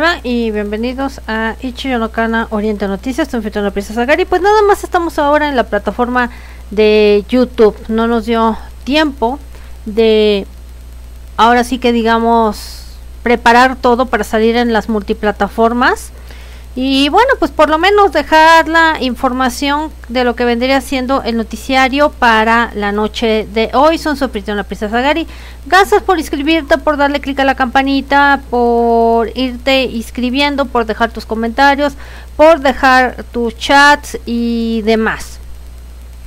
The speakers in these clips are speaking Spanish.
Hola y bienvenidos a Ichiyonokana Oriente Noticias, en la princesa Gary. Pues nada más estamos ahora en la plataforma de YouTube. No nos dio tiempo de ahora sí que digamos preparar todo para salir en las multiplataformas. Y bueno, pues por lo menos dejar la información de lo que vendría siendo el noticiario para la noche de hoy. Son su la princesa Gary. Gracias por inscribirte, por darle clic a la campanita, por irte inscribiendo, por dejar tus comentarios, por dejar tus chats y demás.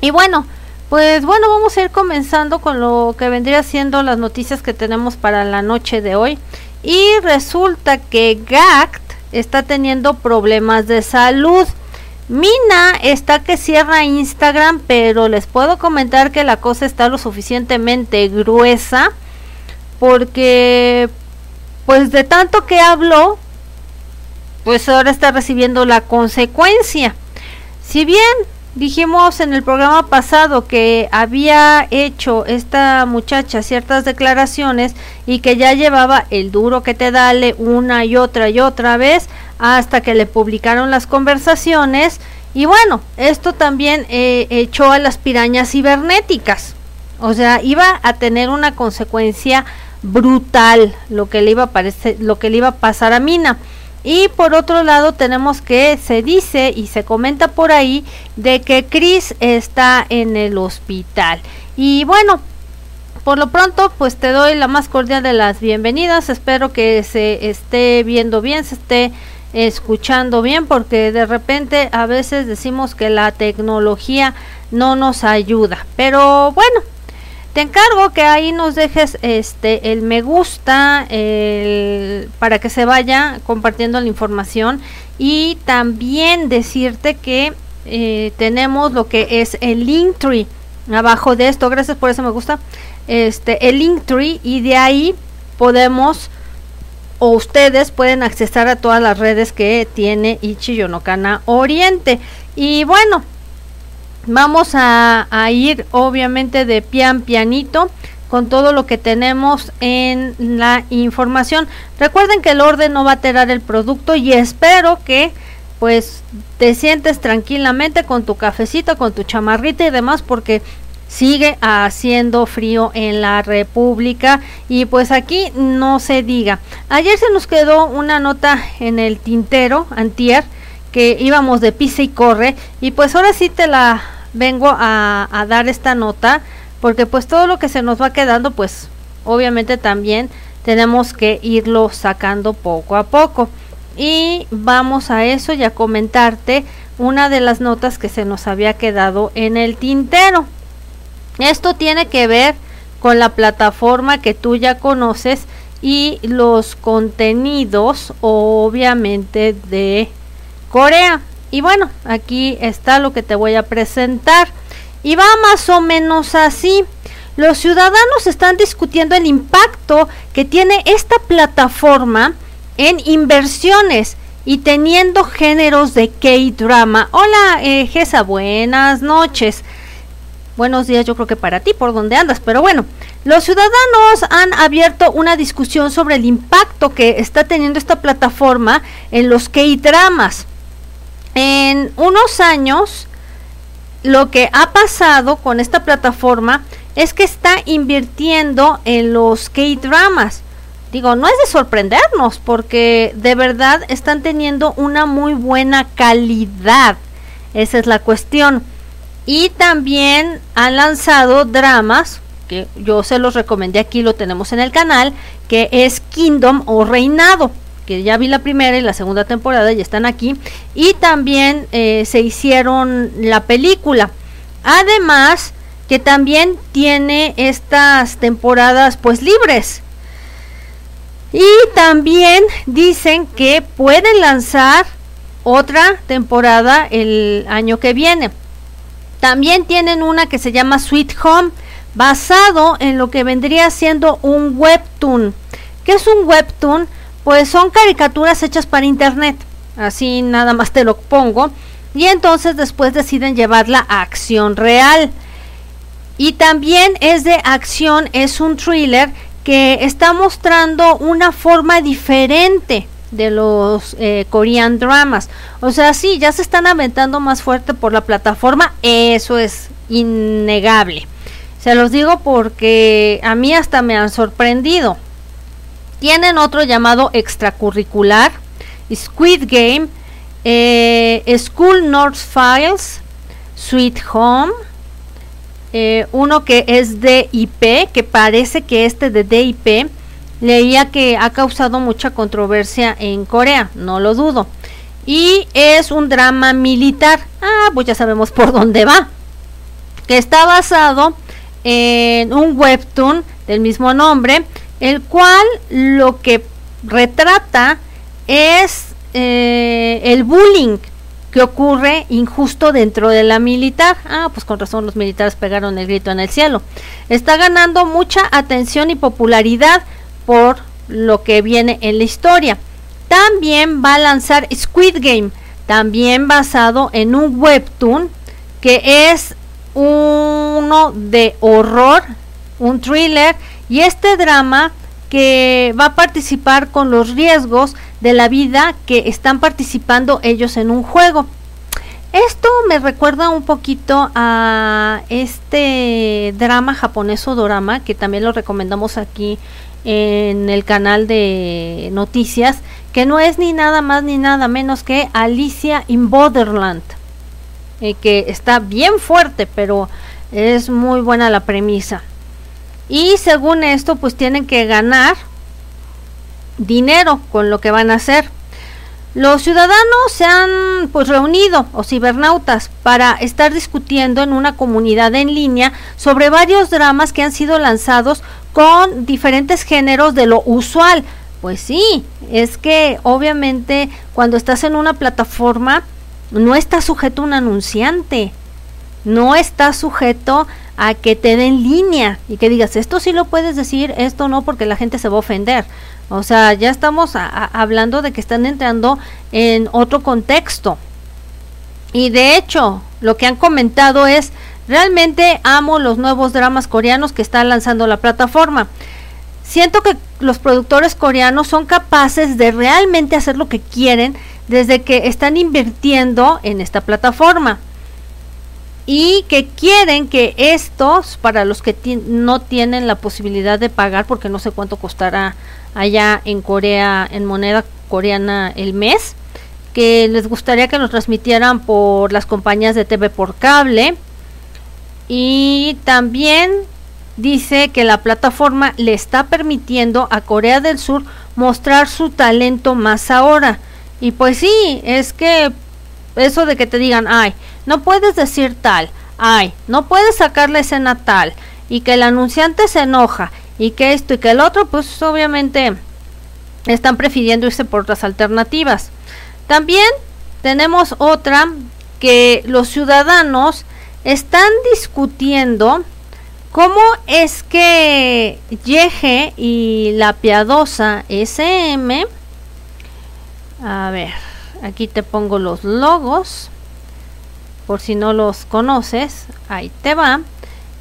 Y bueno, pues bueno, vamos a ir comenzando con lo que vendría siendo las noticias que tenemos para la noche de hoy. Y resulta que GACT está teniendo problemas de salud. Mina está que cierra Instagram, pero les puedo comentar que la cosa está lo suficientemente gruesa porque pues de tanto que habló, pues ahora está recibiendo la consecuencia. Si bien dijimos en el programa pasado que había hecho esta muchacha ciertas declaraciones y que ya llevaba el duro que te dale una y otra y otra vez hasta que le publicaron las conversaciones y bueno, esto también eh, echó a las pirañas cibernéticas. O sea, iba a tener una consecuencia brutal lo que le iba a parecer, lo que le iba a pasar a Mina. Y por otro lado tenemos que se dice y se comenta por ahí de que Chris está en el hospital. Y bueno, por lo pronto pues te doy la más cordial de las bienvenidas. Espero que se esté viendo bien, se esté escuchando bien porque de repente a veces decimos que la tecnología no nos ayuda. Pero bueno, te encargo que ahí nos dejes este el me gusta para que se vaya compartiendo la información y también decirte que eh, tenemos lo que es el link tree abajo de esto. Gracias por eso me gusta. Este el link tree y de ahí podemos o ustedes pueden accesar a todas las redes que tiene Ichi Yonokana Oriente. Y bueno Vamos a, ir obviamente de pian pianito con todo lo que tenemos en la información. Recuerden que el orden no va a alterar el producto y espero que pues te sientes tranquilamente con tu cafecito, con tu chamarrita y demás porque sigue haciendo frío en la República y pues aquí no se diga. Ayer se nos quedó una nota en el tintero, antier, que íbamos de pisa y corre y pues ahora sí te la vengo a, dar esta nota porque pues todo lo que se nos va quedando pues obviamente también tenemos que irlo sacando poco a poco. Y vamos a eso y a comentarte una de las notas que se nos había quedado en el tintero. Esto tiene que ver con la plataforma que tú ya conoces y los contenidos obviamente de Corea y bueno, aquí está lo que te voy a presentar. Y va más o menos así. Los ciudadanos están discutiendo el impacto que tiene esta plataforma en inversiones y teniendo géneros de K-drama. Hola, eh, Gesa, buenas noches. Buenos días, yo creo que para ti, por donde andas, pero bueno, los ciudadanos han abierto una discusión sobre el impacto que está teniendo esta plataforma en los K-dramas. En unos años, lo que ha pasado con esta plataforma es que está invirtiendo en los K-dramas. Digo, no es de sorprendernos porque de verdad están teniendo una muy buena calidad. Esa es la cuestión. Y también han lanzado dramas, que yo se los recomendé aquí, lo tenemos en el canal, que es Kingdom o Reinado que ya vi la primera y la segunda temporada y están aquí. Y también eh, se hicieron la película. Además, que también tiene estas temporadas pues libres. Y también dicen que pueden lanzar otra temporada el año que viene. También tienen una que se llama Sweet Home, basado en lo que vendría siendo un webtoon. ¿Qué es un webtoon? Pues son caricaturas hechas para internet. Así nada más te lo pongo. Y entonces después deciden llevarla a acción real. Y también es de acción, es un thriller que está mostrando una forma diferente de los eh, Korean dramas. O sea, sí, ya se están aventando más fuerte por la plataforma, eso es innegable. Se los digo porque a mí hasta me han sorprendido. Tienen otro llamado extracurricular, Squid Game, eh, School North Files, Sweet Home, eh, uno que es de IP, que parece que este de DIP leía que ha causado mucha controversia en Corea, no lo dudo. Y es un drama militar. Ah, pues ya sabemos por dónde va. Que está basado en un webtoon del mismo nombre, el cual lo que retrata es eh, el bullying que ocurre injusto dentro de la militar. Ah, pues con razón los militares pegaron el grito en el cielo. Está ganando mucha atención y popularidad por lo que viene en la historia. También va a lanzar Squid Game, también basado en un webtoon que es uno de horror, un thriller y este drama que va a participar con los riesgos de la vida que están participando ellos en un juego. Esto me recuerda un poquito a este drama japonés o dorama que también lo recomendamos aquí en el canal de noticias que no es ni nada más ni nada menos que Alicia in Borderland eh, que está bien fuerte pero es muy buena la premisa y según esto pues tienen que ganar dinero con lo que van a hacer los ciudadanos se han pues reunido, o cibernautas, para estar discutiendo en una comunidad en línea sobre varios dramas que han sido lanzados con diferentes géneros de lo usual. Pues sí, es que obviamente cuando estás en una plataforma no estás sujeto a un anunciante, no estás sujeto a que te den línea y que digas esto sí lo puedes decir, esto no porque la gente se va a ofender. O sea, ya estamos hablando de que están entrando en otro contexto. Y de hecho, lo que han comentado es, realmente amo los nuevos dramas coreanos que está lanzando la plataforma. Siento que los productores coreanos son capaces de realmente hacer lo que quieren desde que están invirtiendo en esta plataforma. Y que quieren que estos, para los que no tienen la posibilidad de pagar, porque no sé cuánto costará allá en Corea en moneda coreana el mes, que les gustaría que nos transmitieran por las compañías de TV por cable y también dice que la plataforma le está permitiendo a Corea del Sur mostrar su talento más ahora. Y pues sí, es que eso de que te digan, ay, no puedes decir tal, ay, no puedes sacar la escena tal, y que el anunciante se enoja, y que esto y que el otro, pues obviamente están prefiriendo irse por otras alternativas. También tenemos otra que los ciudadanos están discutiendo cómo es que Yeje y la piadosa SM, a ver, aquí te pongo los logos, por si no los conoces, ahí te va,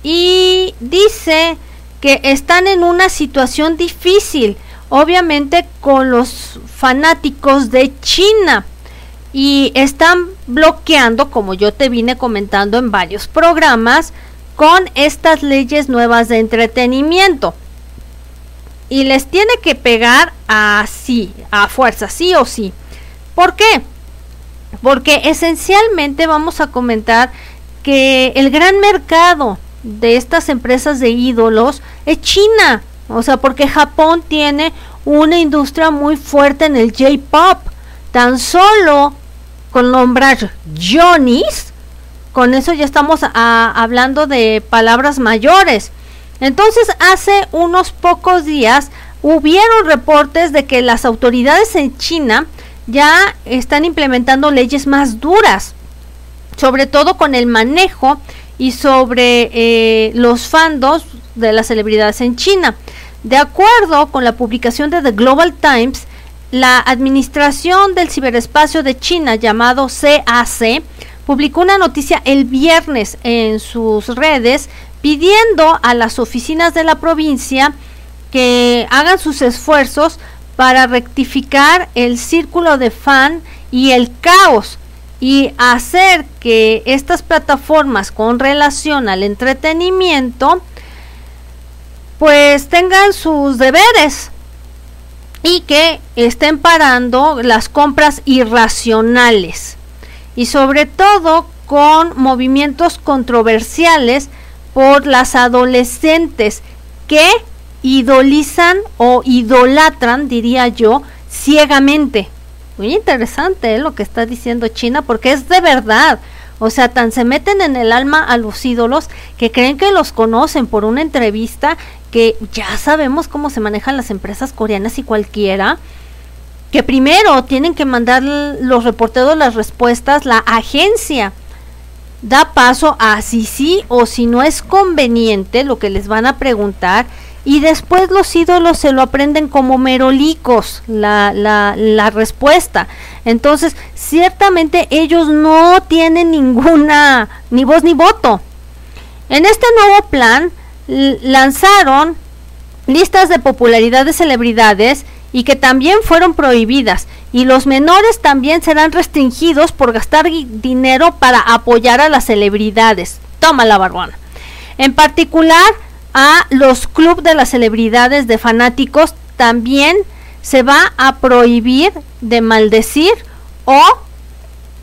y dice que están en una situación difícil, obviamente con los fanáticos de China y están bloqueando, como yo te vine comentando en varios programas, con estas leyes nuevas de entretenimiento. Y les tiene que pegar así, a fuerza, sí o sí. ¿Por qué? Porque esencialmente vamos a comentar que el gran mercado de estas empresas de ídolos es China. O sea, porque Japón tiene una industria muy fuerte en el J-Pop. Tan solo con nombrar Johnny's, con eso ya estamos hablando de palabras mayores. Entonces, hace unos pocos días hubieron reportes de que las autoridades en China ya están implementando leyes más duras, sobre todo con el manejo y sobre eh, los fandos de las celebridades en China. De acuerdo con la publicación de The Global Times, la Administración del Ciberespacio de China, llamado CAC, publicó una noticia el viernes en sus redes pidiendo a las oficinas de la provincia que hagan sus esfuerzos para rectificar el círculo de fan y el caos y hacer que estas plataformas con relación al entretenimiento pues tengan sus deberes y que estén parando las compras irracionales y sobre todo con movimientos controversiales por las adolescentes que idolizan o idolatran, diría yo, ciegamente. Muy interesante ¿eh? lo que está diciendo China porque es de verdad. O sea, tan se meten en el alma a los ídolos que creen que los conocen por una entrevista que ya sabemos cómo se manejan las empresas coreanas y cualquiera. Que primero tienen que mandar los reporteros las respuestas, la agencia da paso a si sí o si no es conveniente lo que les van a preguntar y después los ídolos se lo aprenden como merolicos la, la, la respuesta. Entonces, ciertamente ellos no tienen ninguna, ni voz ni voto. En este nuevo plan lanzaron listas de popularidad de celebridades y que también fueron prohibidas y los menores también serán restringidos por gastar dinero para apoyar a las celebridades. Toma la barbona. En particular, a los clubes de las celebridades de fanáticos también se va a prohibir de maldecir o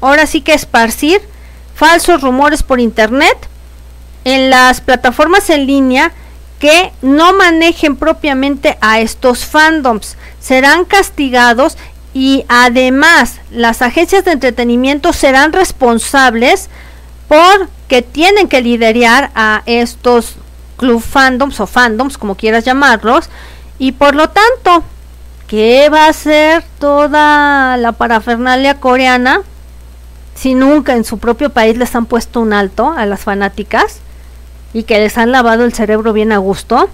ahora sí que esparcir falsos rumores por internet en las plataformas en línea que no manejen propiamente a estos fandoms. Serán castigados y además las agencias de entretenimiento serán responsables porque tienen que liderar a estos club fandoms o fandoms, como quieras llamarlos, y por lo tanto, ¿qué va a ser toda la parafernalia coreana si nunca en su propio país les han puesto un alto a las fanáticas y que les han lavado el cerebro bien a gusto?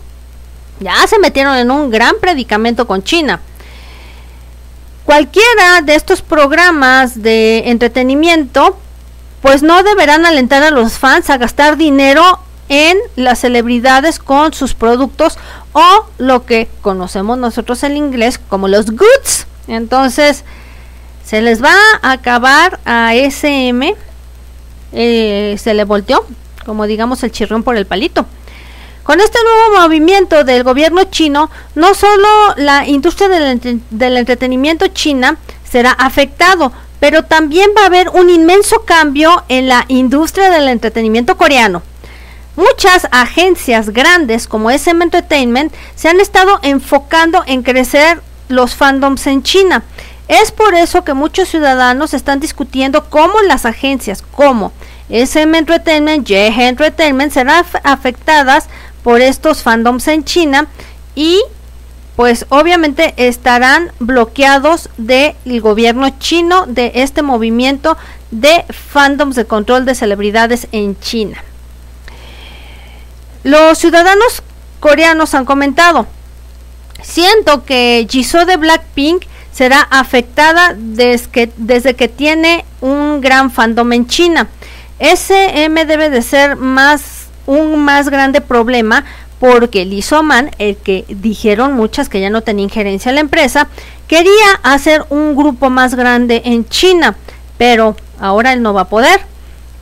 Ya se metieron en un gran predicamento con China. Cualquiera de estos programas de entretenimiento pues no deberán alentar a los fans a gastar dinero en las celebridades con sus productos o lo que conocemos nosotros en inglés como los goods. Entonces, se les va a acabar a SM, eh, se le volteó, como digamos el chirrón por el palito. Con este nuevo movimiento del gobierno chino, no solo la industria del, del entretenimiento china será afectado, pero también va a haber un inmenso cambio en la industria del entretenimiento coreano. Muchas agencias grandes como SM Entertainment se han estado enfocando en crecer los fandoms en China. Es por eso que muchos ciudadanos están discutiendo cómo las agencias como SM Entertainment, Yehe Entertainment serán afectadas por estos fandoms en China y pues obviamente estarán bloqueados del gobierno chino de este movimiento de fandoms de control de celebridades en China. Los ciudadanos coreanos han comentado, siento que Jisoo de Blackpink será afectada desde que, tiene un gran fandom en China. SM debe de ser más un más grande problema porque Lee Man, el que dijeron muchas que ya no tenía injerencia en la empresa, quería hacer un grupo más grande en China, pero ahora él no va a poder.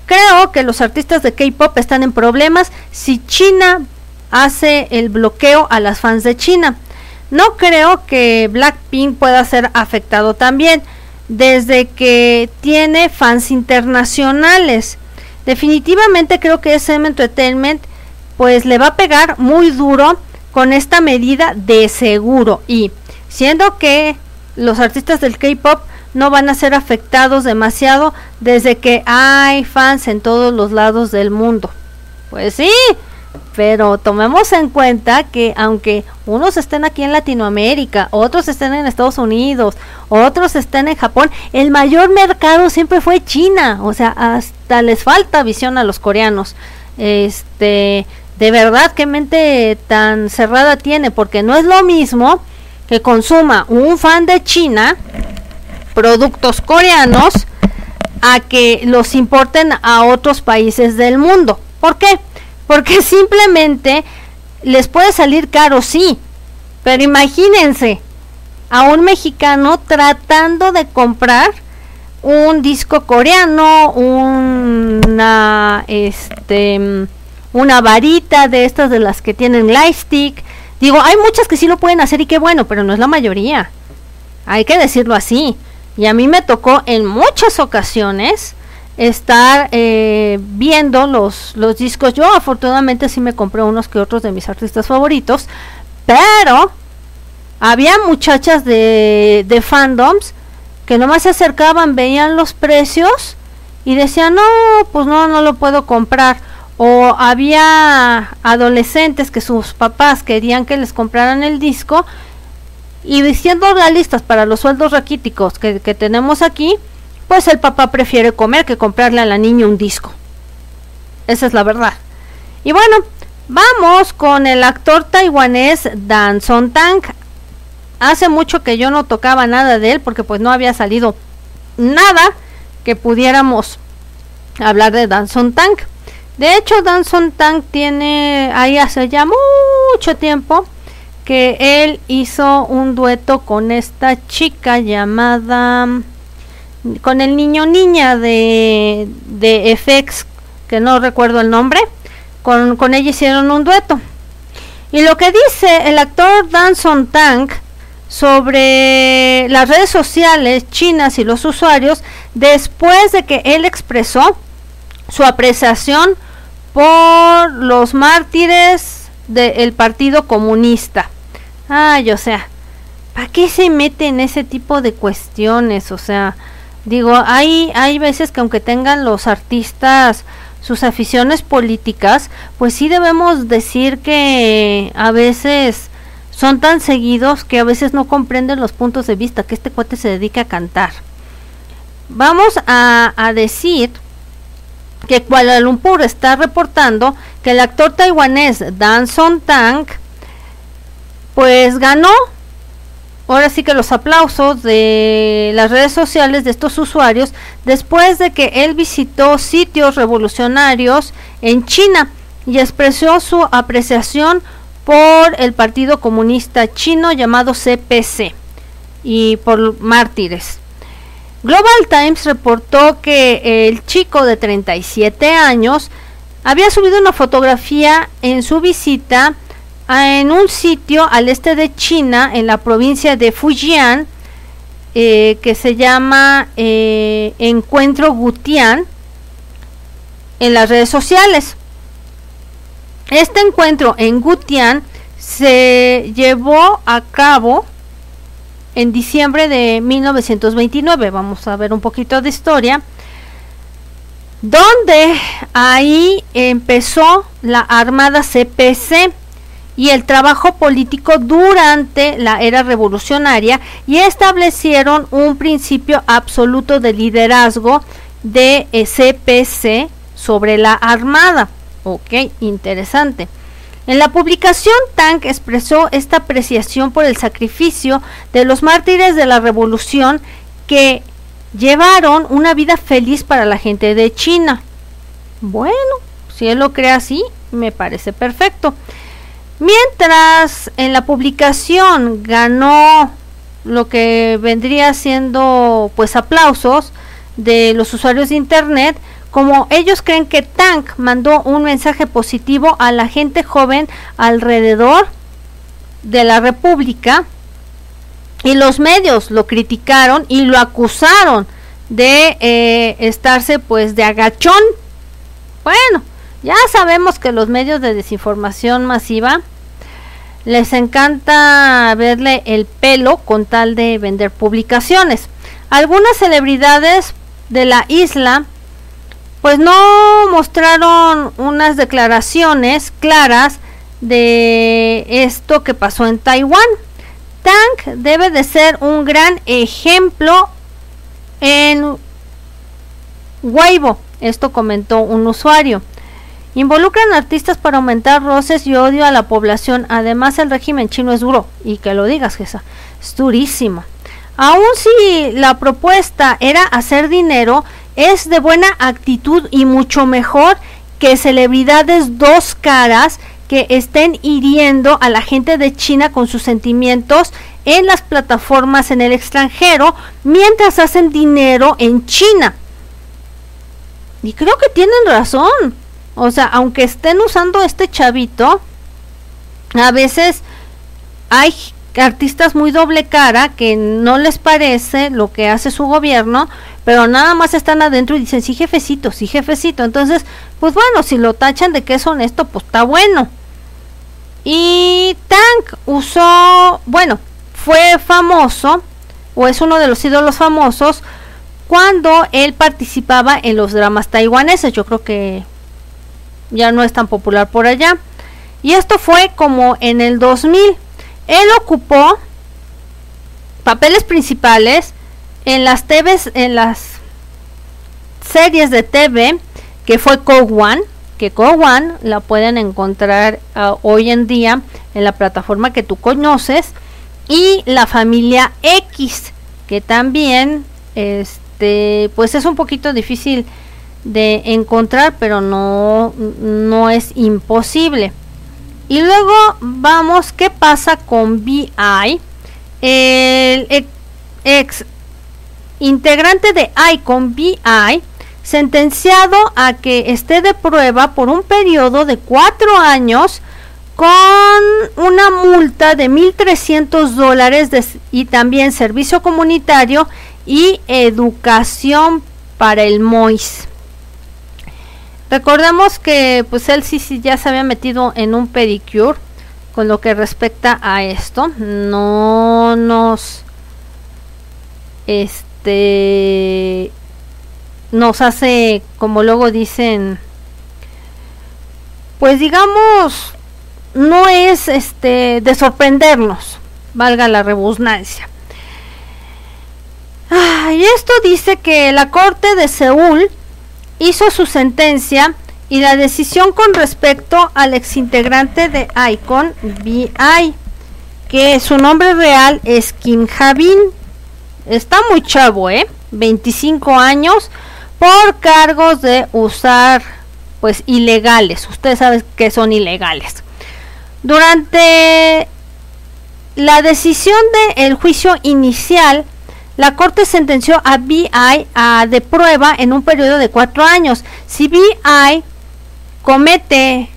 Creo que los artistas de K-pop están en problemas si China hace el bloqueo a las fans de China. No creo que Blackpink pueda ser afectado también, desde que tiene fans internacionales. Definitivamente creo que SM Entertainment pues le va a pegar muy duro con esta medida de seguro y siendo que los artistas del K-pop no van a ser afectados demasiado desde que hay fans en todos los lados del mundo. Pues sí, pero tomemos en cuenta que aunque unos estén aquí en Latinoamérica, otros estén en Estados Unidos, otros estén en Japón, el mayor mercado siempre fue China, o sea, hasta les falta visión a los coreanos. Este, de verdad qué mente tan cerrada tiene, porque no es lo mismo que consuma un fan de China productos coreanos a que los importen a otros países del mundo. ¿Por qué? Porque simplemente les puede salir caro, sí, pero imagínense, a un mexicano tratando de comprar un disco coreano, una este una varita de estas de las que tienen lightstick. Digo, hay muchas que sí lo pueden hacer y qué bueno, pero no es la mayoría. Hay que decirlo así. Y a mí me tocó en muchas ocasiones estar eh, viendo los, los discos. Yo afortunadamente sí me compré unos que otros de mis artistas favoritos, pero había muchachas de, de fandoms que nomás se acercaban, veían los precios y decían, no, pues no, no lo puedo comprar. O había adolescentes que sus papás querían que les compraran el disco y diciendo realistas para los sueldos raquíticos que, que tenemos aquí, pues el papá prefiere comer que comprarle a la niña un disco. Esa es la verdad. Y bueno, vamos con el actor taiwanés Dan Son Tang. Hace mucho que yo no tocaba nada de él porque pues no había salido nada que pudiéramos hablar de Dan Son Tang. De hecho, Dan Son Tang tiene ahí hace ya mucho tiempo que él hizo un dueto con esta chica llamada con el niño niña de, de FX, que no recuerdo el nombre, con, con ella hicieron un dueto. Y lo que dice el actor Danson Tank sobre las redes sociales chinas y los usuarios después de que él expresó su apreciación por los mártires del Partido Comunista. Ay, o sea, ¿para qué se mete en ese tipo de cuestiones? O sea, Digo, hay, hay veces que aunque tengan los artistas sus aficiones políticas, pues sí debemos decir que a veces son tan seguidos que a veces no comprenden los puntos de vista que este cuate se dedica a cantar. Vamos a, a decir que Kuala Lumpur está reportando que el actor taiwanés Dan Son Tang pues ganó ahora sí que los aplausos de las redes sociales de estos usuarios después de que él visitó sitios revolucionarios en China y expresó su apreciación por el Partido Comunista Chino llamado CPC y por mártires. Global Times reportó que el chico de 37 años había subido una fotografía en su visita en un sitio al este de China, en la provincia de Fujian, eh, que se llama eh, Encuentro Gutian, en las redes sociales. Este encuentro en Gutian se llevó a cabo en diciembre de 1929. Vamos a ver un poquito de historia. Donde ahí empezó la Armada CPC y el trabajo político durante la era revolucionaria y establecieron un principio absoluto de liderazgo de CPC sobre la Armada. Ok, interesante. En la publicación, Tang expresó esta apreciación por el sacrificio de los mártires de la revolución que llevaron una vida feliz para la gente de China. Bueno, si él lo cree así, me parece perfecto. Mientras en la publicación ganó lo que vendría siendo pues aplausos de los usuarios de internet, como ellos creen que Tank mandó un mensaje positivo a la gente joven alrededor de la República y los medios lo criticaron y lo acusaron de eh, estarse pues de agachón. Bueno, ya sabemos que los medios de desinformación masiva les encanta verle el pelo con tal de vender publicaciones. Algunas celebridades de la isla pues no mostraron unas declaraciones claras de esto que pasó en Taiwán. Tang debe de ser un gran ejemplo en Weibo, esto comentó un usuario. Involucran artistas para aumentar roces y odio a la población. Además, el régimen chino es duro. Y que lo digas, Gesa. Es durísimo. Aun si la propuesta era hacer dinero, es de buena actitud y mucho mejor que celebridades dos caras que estén hiriendo a la gente de China con sus sentimientos en las plataformas en el extranjero mientras hacen dinero en China. Y creo que tienen razón. O sea, aunque estén usando este chavito, a veces hay artistas muy doble cara que no les parece lo que hace su gobierno, pero nada más están adentro y dicen, sí jefecito, sí jefecito. Entonces, pues bueno, si lo tachan de que es honesto, pues está bueno. Y Tank usó, bueno, fue famoso, o es uno de los ídolos famosos, cuando él participaba en los dramas taiwaneses. Yo creo que ya no es tan popular por allá. Y esto fue como en el 2000. Él ocupó papeles principales en las TVs, en las series de TV que fue Code que Code la pueden encontrar ah, hoy en día en la plataforma que tú conoces y la familia X, que también este, pues es un poquito difícil de encontrar, pero no, no es imposible. Y luego vamos, ¿qué pasa con BI? El ex integrante de ICON BI, sentenciado a que esté de prueba por un periodo de cuatro años con una multa de 1.300 dólares y también servicio comunitario y educación para el MOIS. Recordemos que pues él sí, sí ya se había metido en un pedicure con lo que respecta a esto. No nos este nos hace como luego dicen pues digamos no es este de sorprendernos, valga la redundancia y esto dice que la Corte de Seúl hizo su sentencia y la decisión con respecto al exintegrante de ICON BI, que su nombre real es Kim Javin. Está muy chavo, ¿eh? 25 años por cargos de usar pues ilegales. Ustedes saben que son ilegales. Durante la decisión del juicio inicial, la Corte sentenció a BI a de prueba en un periodo de cuatro años. Si BI comete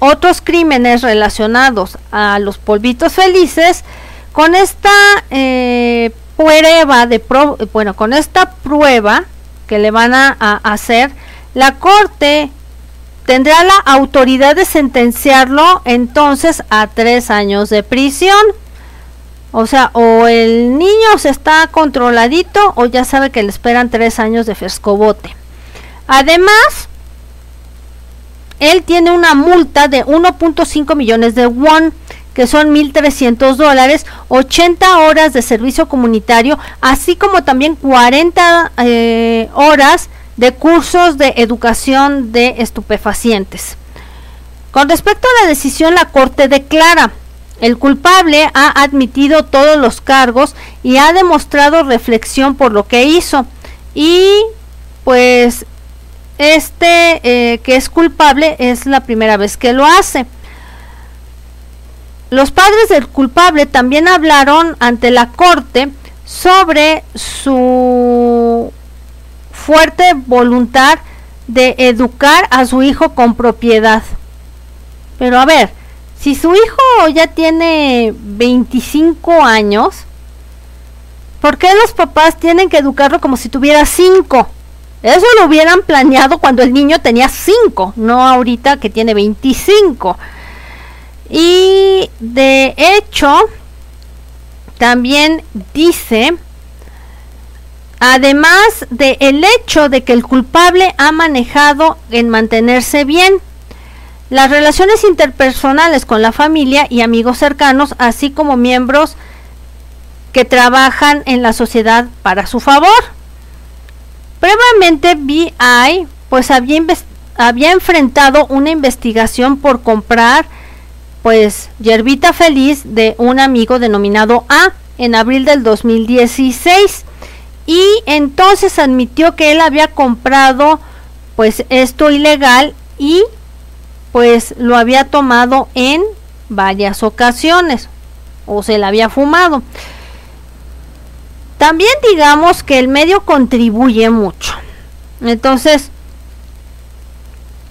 otros crímenes relacionados a los polvitos felices, con esta eh, prueba de bueno, con esta prueba que le van a hacer, la Corte tendrá la autoridad de sentenciarlo entonces a tres años de prisión. O sea, o el niño se está controladito o ya sabe que le esperan tres años de frescobote. Además, él tiene una multa de 1.5 millones de won, que son 1.300 dólares, 80 horas de servicio comunitario, así como también 40 eh, horas de cursos de educación de estupefacientes. Con respecto a la decisión, la Corte declara el culpable ha admitido todos los cargos y ha demostrado reflexión por lo que hizo. Y pues este eh, que es culpable es la primera vez que lo hace. Los padres del culpable también hablaron ante la corte sobre su fuerte voluntad de educar a su hijo con propiedad. Pero a ver, si su hijo ya tiene 25 años, ¿por qué los papás tienen que educarlo como si tuviera 5? Eso lo hubieran planeado cuando el niño tenía 5, no ahorita que tiene 25. Y de hecho, también dice, además de el hecho de que el culpable ha manejado en mantenerse bien, las relaciones interpersonales con la familia y amigos cercanos, así como miembros que trabajan en la sociedad para su favor. Previamente BI pues había, había enfrentado una investigación por comprar pues yerbita feliz de un amigo denominado A en abril del 2016 y entonces admitió que él había comprado pues esto ilegal y pues lo había tomado en varias ocasiones. o se la había fumado. También digamos que el medio contribuye mucho. Entonces,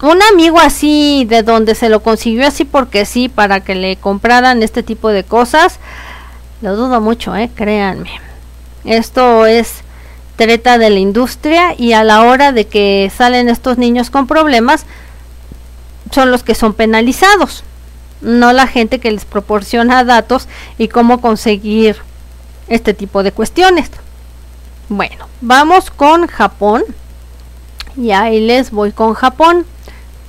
un amigo así, de donde se lo consiguió así porque sí, para que le compraran este tipo de cosas, lo dudo mucho, eh, créanme. Esto es treta de la industria y a la hora de que salen estos niños con problemas, son los que son penalizados, no la gente que les proporciona datos y cómo conseguir este tipo de cuestiones. Bueno, vamos con Japón. Y ahí les voy con Japón.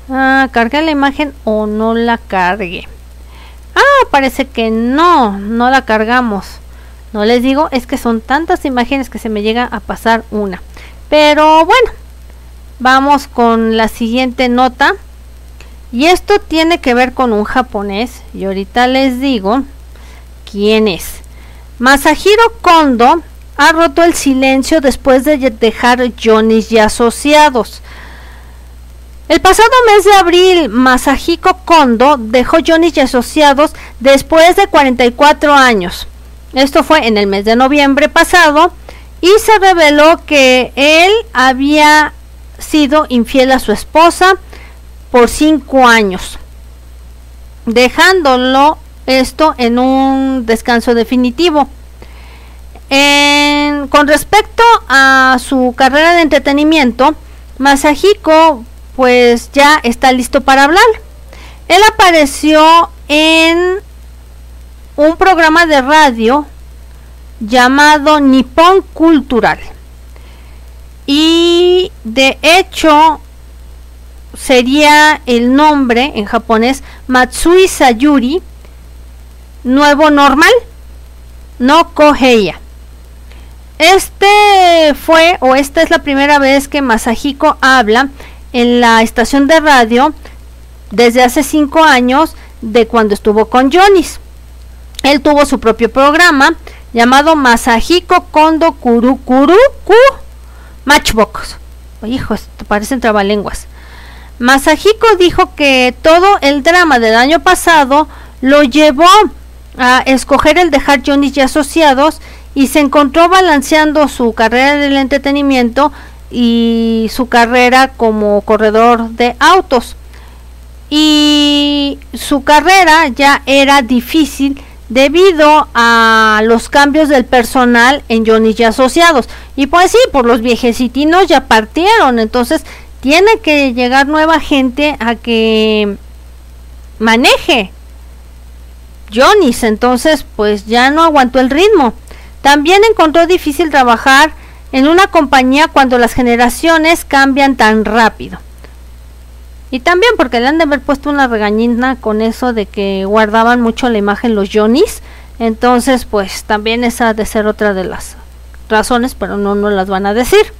Ah, ¿Carga la imagen o no la cargue? Ah, parece que no, no la cargamos. No les digo, es que son tantas imágenes que se me llega a pasar una. Pero bueno, vamos con la siguiente nota. Y esto tiene que ver con un japonés. Y ahorita les digo quién es. Masahiro Kondo ha roto el silencio después de dejar Johnny's y asociados. El pasado mes de abril, Masahiko Kondo dejó Johnny y Asociados después de 44 años. Esto fue en el mes de noviembre pasado y se reveló que él había sido infiel a su esposa por 5 años, dejándolo esto en un descanso definitivo. con respecto a su carrera de entretenimiento, Masahiko pues ya está listo para hablar. Él apareció en un programa de radio llamado Nippon Cultural. Y de hecho sería el nombre en japonés Matsui Sayuri, nuevo normal, no Koheiya. Este fue o esta es la primera vez que Masahiko habla en la estación de radio desde hace cinco años de cuando estuvo con Jonis. Él tuvo su propio programa llamado Masahiko Kondo Kuru Kuru Ku Matchbox. Hijo, esto parecen trabalenguas. Masahiko dijo que todo el drama del año pasado lo llevó a escoger el dejar Jonis y asociados y se encontró balanceando su carrera del entretenimiento y su carrera como corredor de autos. Y su carrera ya era difícil debido a los cambios del personal en Johnny y Asociados. Y pues sí, por los viejecitinos ya partieron, entonces tiene que llegar nueva gente a que maneje Johnny's, entonces pues ya no aguantó el ritmo. También encontró difícil trabajar en una compañía cuando las generaciones cambian tan rápido. Y también porque le han de haber puesto una regañina con eso de que guardaban mucho la imagen los Johnny's. Entonces, pues también esa ha de ser otra de las razones, pero no nos las van a decir.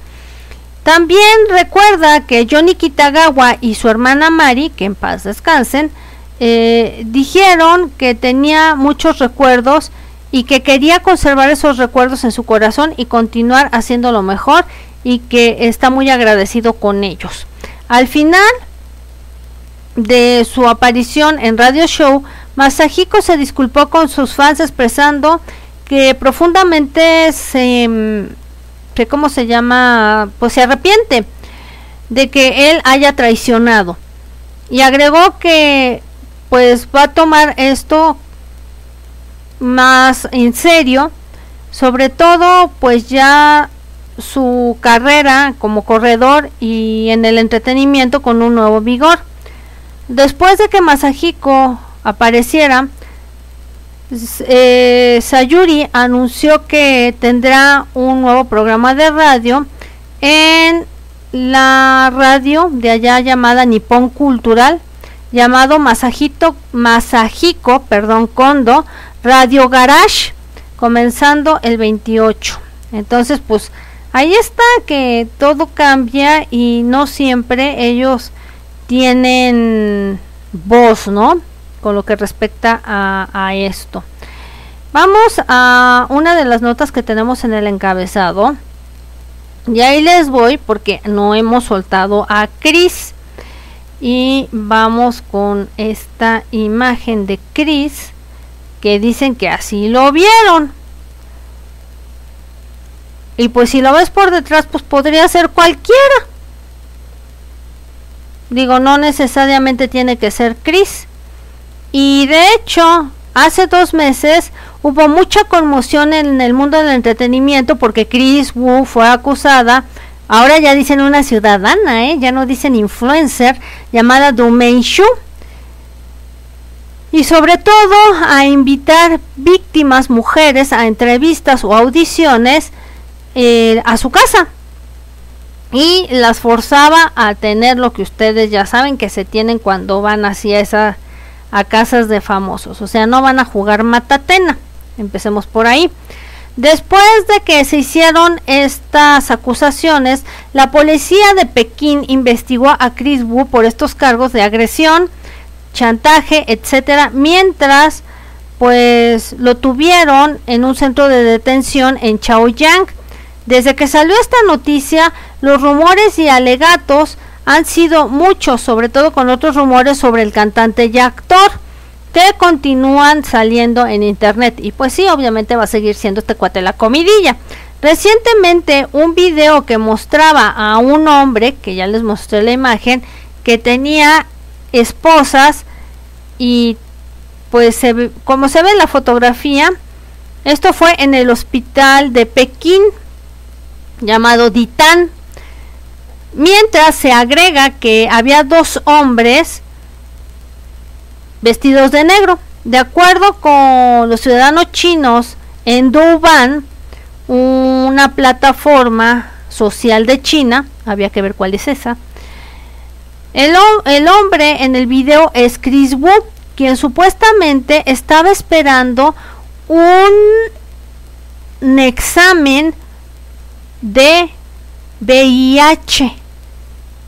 También recuerda que Johnny Kitagawa y su hermana Mari, que en paz descansen, eh, dijeron que tenía muchos recuerdos y que quería conservar esos recuerdos en su corazón y continuar haciendo lo mejor y que está muy agradecido con ellos. Al final de su aparición en Radio Show, Masahiko se disculpó con sus fans expresando que profundamente se, ¿cómo se llama? Pues se arrepiente de que él haya traicionado y agregó que pues va a tomar esto más en serio, sobre todo pues ya su carrera como corredor y en el entretenimiento con un nuevo vigor. Después de que Masahiko apareciera, eh, Sayuri anunció que tendrá un nuevo programa de radio en la radio de allá llamada Nippon Cultural, llamado Masahito, Masahiko perdón, Kondo Radio Garage, comenzando el 28. Entonces, pues ahí está que todo cambia y no siempre ellos tienen voz, ¿no? Con lo que respecta a, esto. Vamos a una de las notas que tenemos en el encabezado. Y ahí les voy porque no hemos soltado a Chris. Y vamos con esta imagen de Chris que dicen que así lo vieron. Y pues si lo ves por detrás, pues podría ser cualquiera. Digo, no necesariamente tiene que ser Chris. Y de hecho, hace dos meses hubo mucha conmoción en el mundo del entretenimiento porque Chris Wu fue acusada, ahora ya dicen una ciudadana, ¿eh? ya no dicen influencer, llamada Du Shu. Y sobre todo a invitar víctimas mujeres a entrevistas o audiciones eh, a su casa y las forzaba a tener lo que ustedes ya saben que se tienen cuando van hacia esa a casas de famosos, o sea, no van a jugar matatena. Empecemos por ahí. Después de que se hicieron estas acusaciones, la policía de Pekín investigó a Chris Wu por estos cargos de agresión, chantaje, etcétera, mientras pues lo tuvieron en un centro de detención en Chaoyang desde que salió esta noticia, los rumores y alegatos han sido muchos, sobre todo con otros rumores sobre el cantante y actor que continúan saliendo en internet. Y pues sí, obviamente va a seguir siendo este cuate la comidilla. Recientemente un video que mostraba a un hombre, que ya les mostré la imagen, que tenía esposas y pues se como se ve en la fotografía, esto fue en el hospital de Pekín, llamado Ditán. Mientras se agrega que había dos hombres vestidos de negro. De acuerdo con los ciudadanos chinos en Douban, una plataforma social de China, había que ver cuál es esa. El, hombre en el video es Chris Wu, quien supuestamente estaba esperando un examen de VIH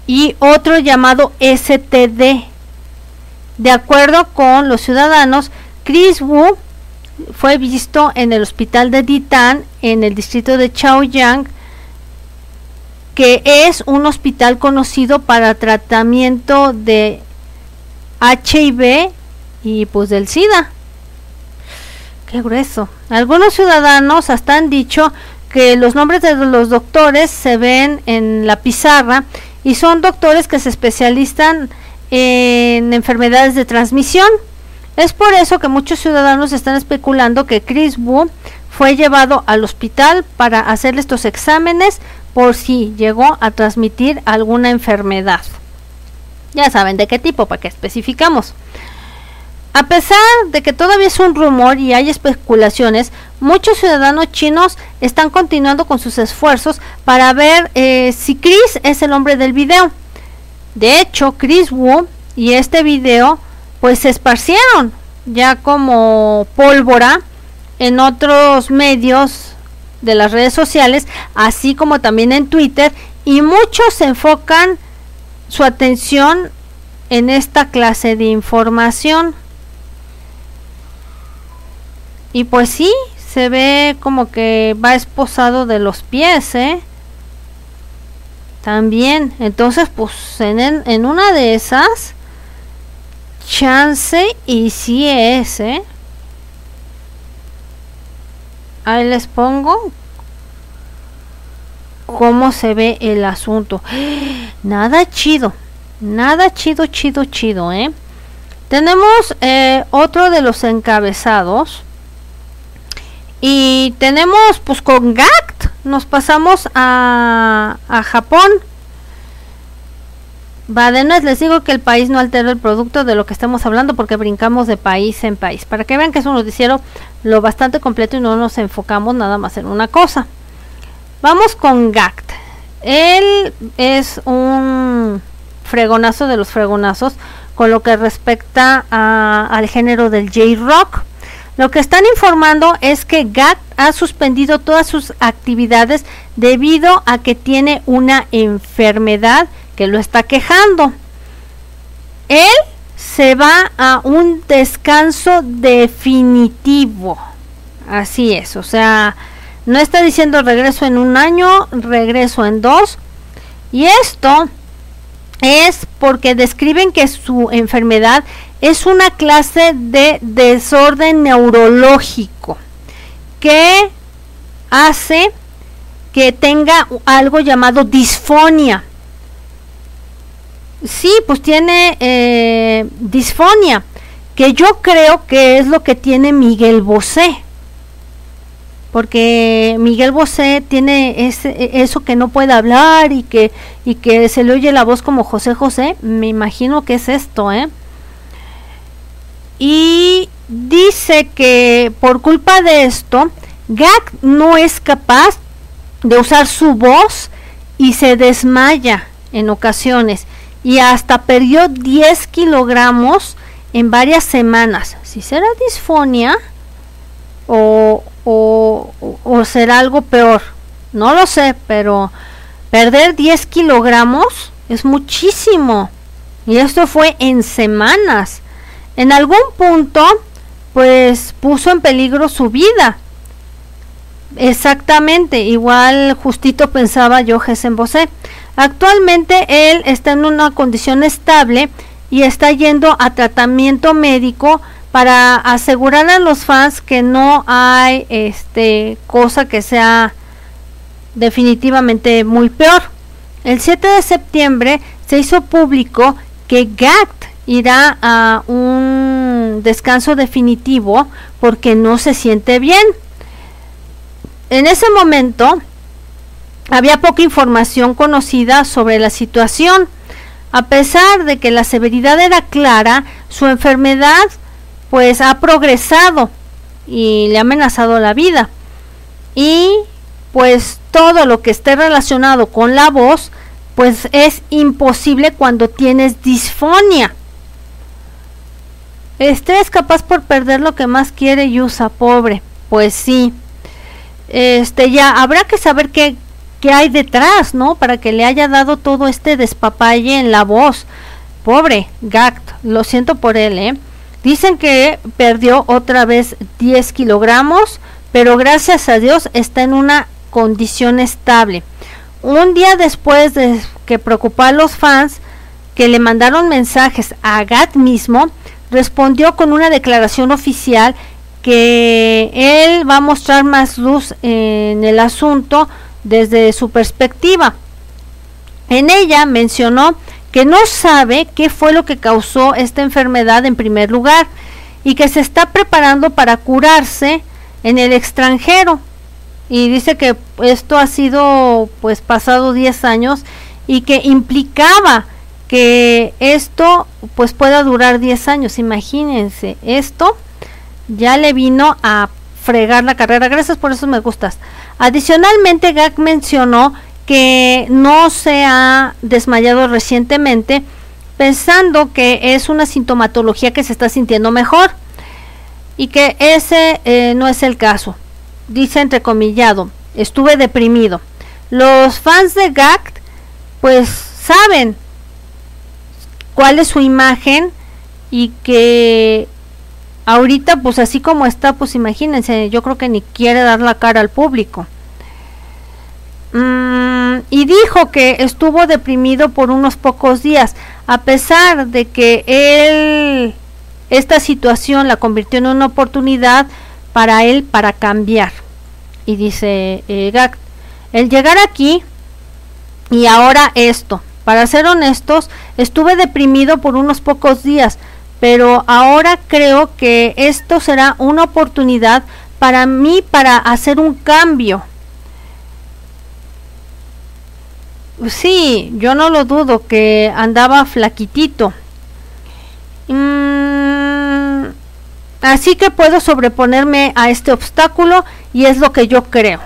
y otro llamado STD. De acuerdo con los ciudadanos, Chris Wu fue visto en el hospital de Ditan en el distrito de Chaoyang, que es un hospital conocido para tratamiento de HIV y pues del SIDA. Qué grueso. Algunos ciudadanos hasta han dicho que los nombres de los doctores se ven en la pizarra y son doctores que se especializan en enfermedades de transmisión. Es por eso que muchos ciudadanos están especulando que Chris Wu fue llevado al hospital para hacerle estos exámenes por si llegó a transmitir alguna enfermedad. Ya saben de qué tipo, para que especificamos. A pesar de que todavía es un rumor y hay especulaciones, muchos ciudadanos chinos están continuando con sus esfuerzos para ver eh, si Chris es el hombre del video. De hecho, Chris Wu y este video pues se esparcieron ya como pólvora en otros medios de las redes sociales, así como también en Twitter, y muchos enfocan su atención en esta clase de información. Y pues sí, se ve como que va esposado de los pies, ¿eh? También, entonces pues en, en una de esas, chance y si es, ¿eh? Ahí les pongo cómo se ve el asunto. Nada chido, nada chido, chido, chido, ¿eh? Tenemos eh, otro de los encabezados y tenemos, pues con GACT, nos pasamos a, a Japón. Badenas, les digo que el país no altera el producto de lo que estamos hablando porque brincamos de país en país. Para que vean que es un noticiero lo bastante completo y no nos enfocamos nada más en una cosa. Vamos con GACT. Él es un fregonazo de los fregonazos con lo que respecta al género del J-Rock. Lo que están informando es que GAT ha suspendido todas sus actividades debido a que tiene una enfermedad que lo está quejando. Él se va a un descanso definitivo. Así es, o sea, no está diciendo regreso en un año, regreso en dos. Y esto es porque describen que su enfermedad es una clase de desorden neurológico que hace que tenga algo llamado disfonia. Sí, pues tiene eh, disfonia, que yo creo que es lo que tiene Miguel Bosé. Porque Miguel Bosé tiene ese, eso que no puede hablar y que, y que se le oye la voz como José José. Me imagino que es esto, ¿eh? Y dice que por culpa de esto, Gag no es capaz de usar su voz y se desmaya en ocasiones y hasta perdió 10 kilogramos en varias semanas. Si será disfonia o, o, será algo peor, no lo sé, pero perder 10 kilogramos es muchísimo. Y esto fue en semanas. En algún punto, pues puso en peligro su vida. Exactamente, igual justito pensaba yo Gesen Bosé. Actualmente él está en una condición estable y está yendo a tratamiento médico para asegurar a los fans que no hay este cosa que sea definitivamente muy peor. El 7 de septiembre se hizo público que GATT irá a un descanso definitivo porque no se siente bien. En ese momento había poca información conocida sobre la situación. A pesar de que la severidad era clara, su enfermedad pues ha progresado y le ha amenazado la vida. Y pues todo lo que esté relacionado con la voz pues es imposible cuando tienes disfonia. Este es capaz por perder lo que más quiere y usa, pobre. Pues sí este ya habrá que saber qué, qué hay detrás, ¿no? Para que le haya dado todo este despapalle en la voz. Pobre Gact, lo siento por él, ¿eh? Dicen que perdió otra vez 10 kilogramos, pero gracias a Dios está en una condición estable. Un día después de que preocupó a los fans que le mandaron mensajes a Gat mismo, respondió con una declaración oficial que él va a mostrar más luz en el asunto desde su perspectiva. En ella mencionó que no sabe qué fue lo que causó esta enfermedad en primer lugar y que se está preparando para curarse en el extranjero. Y dice que esto ha sido pues pasado 10 años y que implicaba que esto pues pueda durar 10 años. Imagínense, esto ya le vino a fregar la carrera. Gracias por eso me gustas. Adicionalmente, Gag mencionó que no se ha desmayado recientemente, pensando que es una sintomatología que se está sintiendo mejor y que ese eh, no es el caso. Dice entrecomillado, estuve deprimido. Los fans de Gag, pues saben cuál es su imagen y que ahorita pues así como está pues imagínense yo creo que ni quiere dar la cara al público. Mm, y dijo que estuvo deprimido por unos pocos días a pesar de que él esta situación la convirtió en una oportunidad para él para cambiar. Y dice eh, el llegar aquí y ahora esto para ser honestos estuve deprimido por unos pocos días pero ahora creo que esto será una oportunidad para mí para hacer un cambio. Sí, yo no lo dudo que andaba flaquitito. Mm, así que puedo sobreponerme a este obstáculo y es lo que yo creo.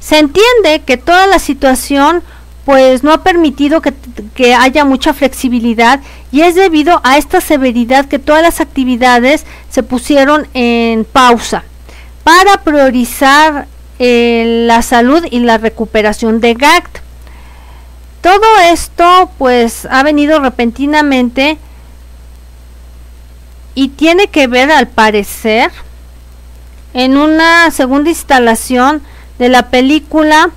Se entiende que toda la situación pues no ha permitido que, haya mucha flexibilidad y es debido a esta severidad que todas las actividades se pusieron en pausa para priorizar eh, la salud y la recuperación de GACT. Todo esto pues ha venido repentinamente y tiene que ver al parecer en una segunda instalación de la película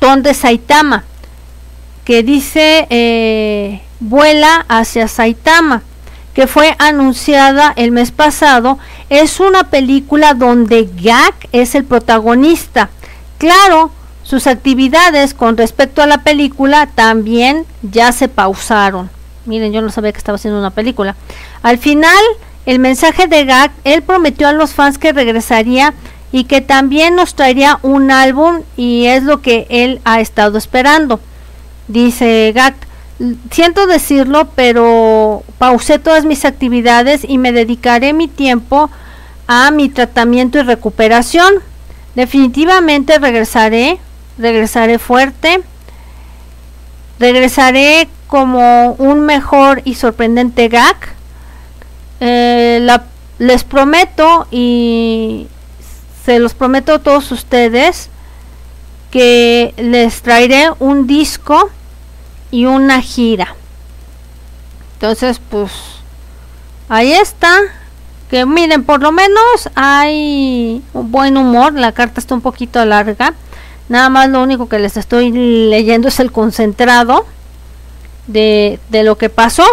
Donde Saitama que dice eh, vuela hacia Saitama, que fue anunciada el mes pasado, es una película donde Gak es el protagonista. Claro, sus actividades con respecto a la película también ya se pausaron. Miren, yo no sabía que estaba haciendo una película. Al final, el mensaje de Gak, él prometió a los fans que regresaría y que también nos traería un álbum y es lo que él ha estado esperando. Dice Gak, siento decirlo, pero pausé todas mis actividades y me dedicaré mi tiempo a mi tratamiento y recuperación. Definitivamente regresaré, regresaré fuerte, regresaré como un mejor y sorprendente gag. Eh, les prometo y se los prometo a todos ustedes que les traeré un disco y una gira. Entonces, pues ahí está. Que miren, por lo menos hay un buen humor. La carta está un poquito larga. Nada más lo único que les estoy leyendo es el concentrado de, de lo que pasó.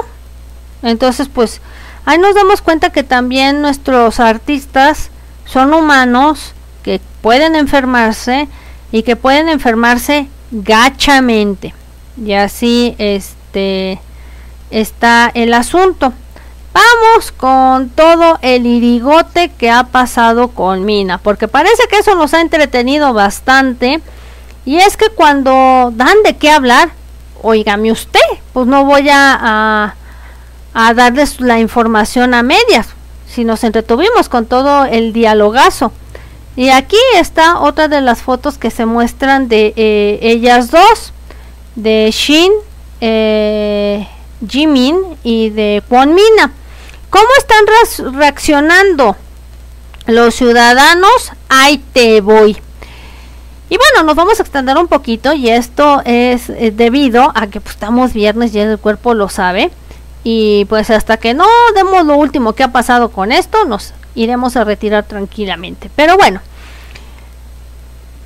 Entonces, pues ahí nos damos cuenta que también nuestros artistas son humanos que pueden enfermarse y que pueden enfermarse gachamente. Y así este está el asunto. Vamos con todo el irigote que ha pasado con Mina, porque parece que eso nos ha entretenido bastante. Y es que cuando dan de qué hablar, oígame usted, pues no voy a, a, darles la información a medias, si nos entretuvimos con todo el dialogazo. Y aquí está otra de las fotos que se muestran de eh, ellas dos, de Shin, eh, Jimin y de Kwon Mina. ¿Cómo están reaccionando los ciudadanos? Ahí te voy. Y bueno, nos vamos a extender un poquito y esto es eh, debido a que pues, estamos viernes y el cuerpo lo sabe. Y pues hasta que no demos lo último que ha pasado con esto, nos iremos a retirar tranquilamente. Pero bueno,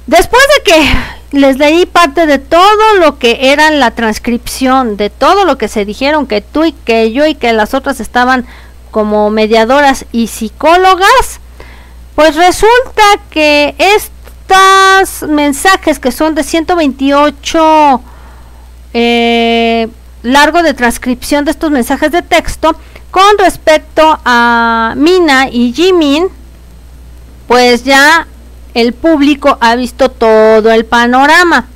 después de que les leí parte de todo lo que era la transcripción, de todo lo que se dijeron, que tú y que yo y que las otras estaban como mediadoras y psicólogas, pues resulta que estos mensajes que son de 128 eh, largo de transcripción de estos mensajes de texto con respecto a Mina y Jimin, pues ya el público ha visto todo el panorama.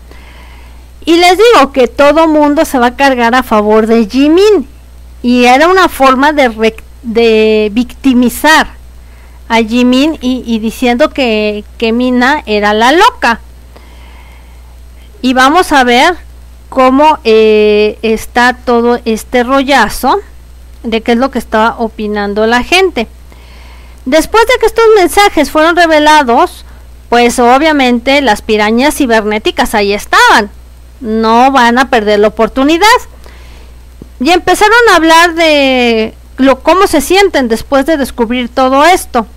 Y les digo que todo mundo se va a cargar a favor de Jimin. Y era una forma de de victimizar a Jimin y, diciendo que, que Mina era la loca. Y vamos a ver cómo eh, está todo este rollazo de qué es lo que estaba opinando la gente. Después de que estos mensajes fueron revelados, pues obviamente las pirañas cibernéticas ahí estaban. No van a perder la oportunidad. Y empezaron a hablar de lo, cómo se sienten después de descubrir todo esto,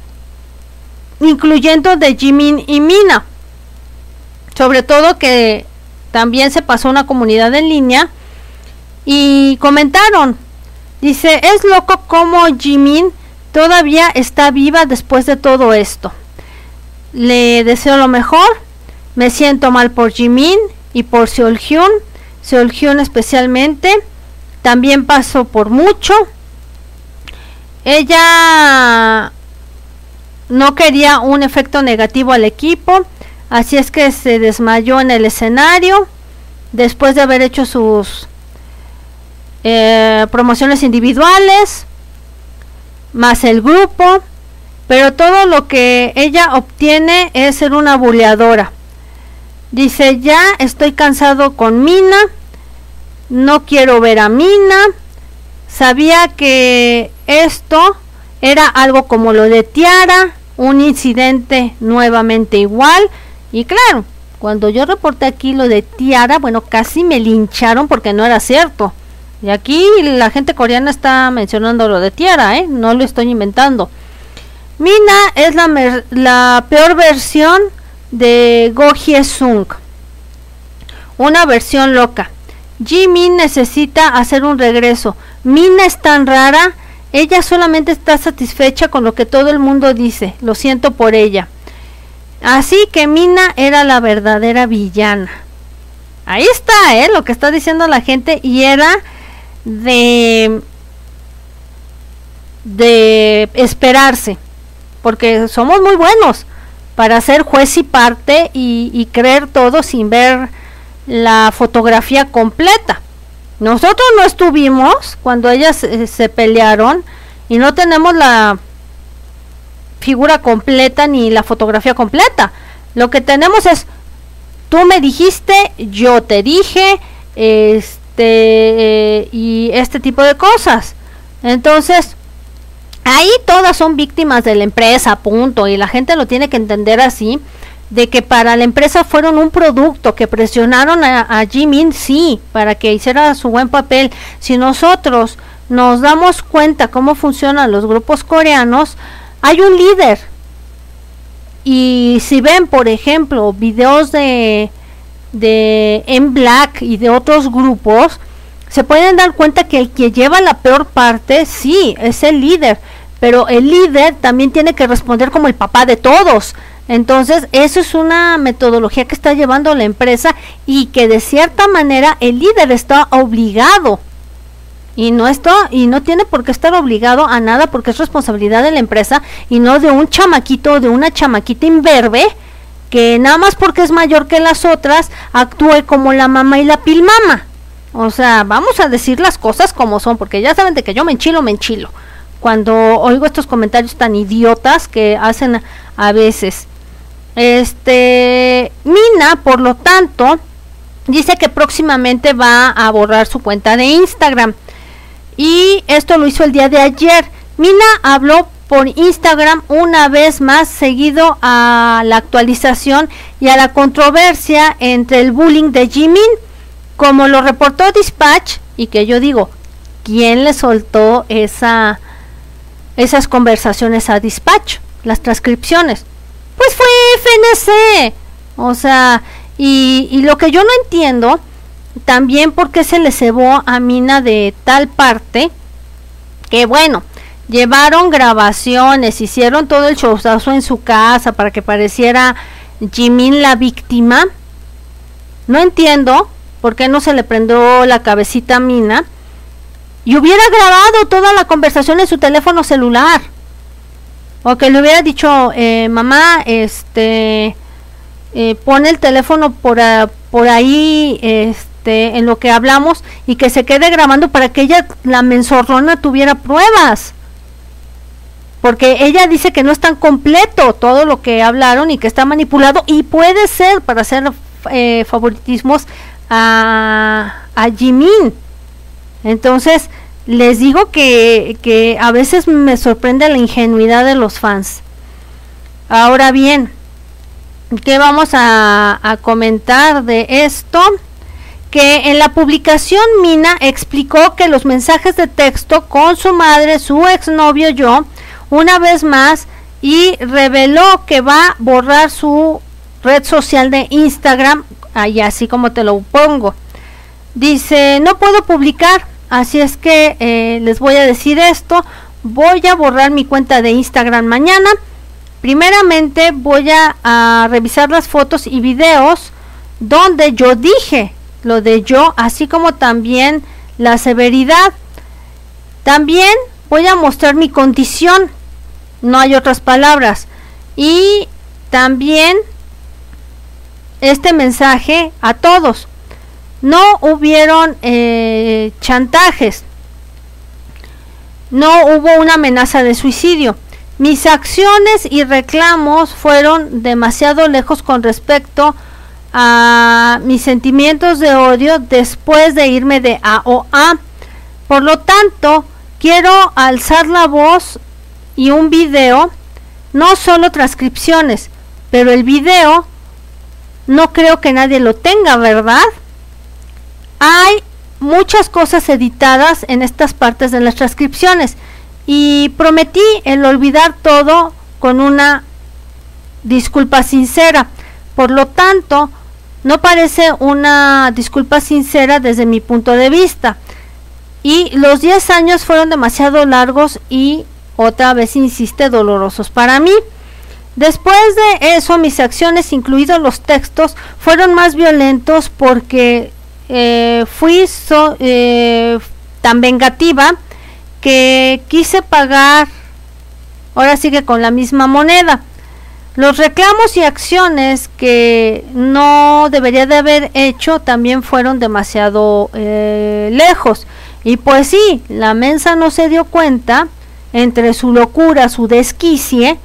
incluyendo de Jimin y Mina. Sobre todo que también se pasó una comunidad en línea y comentaron, dice, es loco como Jimin todavía está viva después de todo esto. Le deseo lo mejor, me siento mal por Jimin y por Seolhyun, Seolhyun especialmente, también pasó por mucho. Ella no quería un efecto negativo al equipo, así es que se desmayó en el escenario. Después de haber hecho sus eh, promociones individuales, más el grupo, pero todo lo que ella obtiene es ser una buleadora. Dice, ya estoy cansado con Mina, no quiero ver a Mina, sabía que esto era algo como lo de Tiara, un incidente nuevamente igual. Y claro, cuando yo reporté aquí lo de Tiara, bueno, casi me lincharon porque no era cierto. Y aquí la gente coreana está mencionando lo de Tiara, ¿eh? No lo estoy inventando. Mina es la, la peor versión de Go Sung. Una versión loca. Jimin necesita hacer un regreso. Mina es tan rara ella solamente está satisfecha con lo que todo el mundo dice. Lo siento por ella. Así que Mina era la verdadera villana. Ahí está, ¿eh? Lo que está diciendo la gente y era de de esperarse, porque somos muy buenos para ser juez y parte y, creer todo sin ver la fotografía completa. Nosotros no estuvimos cuando ellas se pelearon y no tenemos la figura completa ni la fotografía completa. Lo que tenemos es, tú me dijiste, yo te dije, este, eh, y este tipo de cosas. Entonces, ahí todas son víctimas de la empresa, punto, y la gente lo tiene que entender así, de que para la empresa fueron un producto, que presionaron a, Jimin, sí, para que hiciera su buen papel. Si nosotros nos damos cuenta cómo funcionan los grupos coreanos, hay un líder. Y si ven, por ejemplo, videos de, de En Black y de otros grupos, se pueden dar cuenta que el que lleva la peor parte, sí, es el líder, pero el líder también tiene que responder como el papá de todos. Entonces, eso es una metodología que está llevando la empresa y que de cierta manera el líder está obligado y no está y no tiene por qué estar obligado a nada porque es responsabilidad de la empresa y no de un chamaquito o de una chamaquita imberbe que nada más porque es mayor que las otras actúe como la mamá y la pilmama. O sea, vamos a decir las cosas como son, porque ya saben de que yo me enchilo, me enchilo. Cuando oigo estos comentarios tan idiotas que hacen a veces. Este, Mina, por lo tanto, dice que próximamente va a borrar su cuenta de Instagram. Y esto lo hizo el día de ayer. Mina habló por Instagram una vez más seguido a la actualización y a la controversia entre el bullying de Jimin, como lo reportó Dispatch y que yo digo, ¿quién le soltó esa esas conversaciones a Dispatch, las transcripciones? Pues fue FNC. O sea, y, y lo que yo no entiendo también porque se le cebó a Mina de tal parte que bueno, llevaron grabaciones, hicieron todo el showzazo en su casa para que pareciera Jimin la víctima. No entiendo por qué no se le prendió la cabecita a Mina y hubiera grabado toda la conversación en su teléfono celular. O que le hubiera dicho, eh, mamá, este, eh, pone el teléfono por, por ahí, este, en lo que hablamos y que se quede grabando para que ella, la mensorrona, tuviera pruebas porque ella dice que no es tan completo todo lo que hablaron y que está manipulado y puede ser para hacer eh, favoritismos a, a Jimin. Entonces, les digo que, que a veces me sorprende la ingenuidad de los fans. Ahora bien, ¿qué vamos a, a comentar de esto? que en la publicación Mina explicó que los mensajes de texto con su madre, su exnovio yo, una vez más y reveló que va a borrar su red social de Instagram, ahí así como te lo pongo. Dice, no puedo publicar, así es que eh, les voy a decir esto, voy a borrar mi cuenta de Instagram mañana. Primeramente voy a, a revisar las fotos y videos donde yo dije lo de yo, así como también la severidad. También voy a mostrar mi condición no hay otras palabras. Y también este mensaje a todos. No hubieron eh, chantajes. No hubo una amenaza de suicidio. Mis acciones y reclamos fueron demasiado lejos con respecto a mis sentimientos de odio después de irme de AOA. Por lo tanto, quiero alzar la voz y un video, no solo transcripciones, pero el video no creo que nadie lo tenga, ¿verdad? Hay muchas cosas editadas en estas partes de las transcripciones y prometí el olvidar todo con una disculpa sincera. Por lo tanto, no parece una disculpa sincera desde mi punto de vista. y los 10 años fueron demasiado largos y otra vez insiste dolorosos para mí. Después de eso, mis acciones, incluidos los textos, fueron más violentos porque eh, fui eh, tan vengativa que quise pagar, ahora sigue con la misma moneda. Los reclamos y acciones que no debería de haber hecho también fueron demasiado eh, lejos. Y pues sí, la mensa no se dio cuenta entre su locura, su desquicie,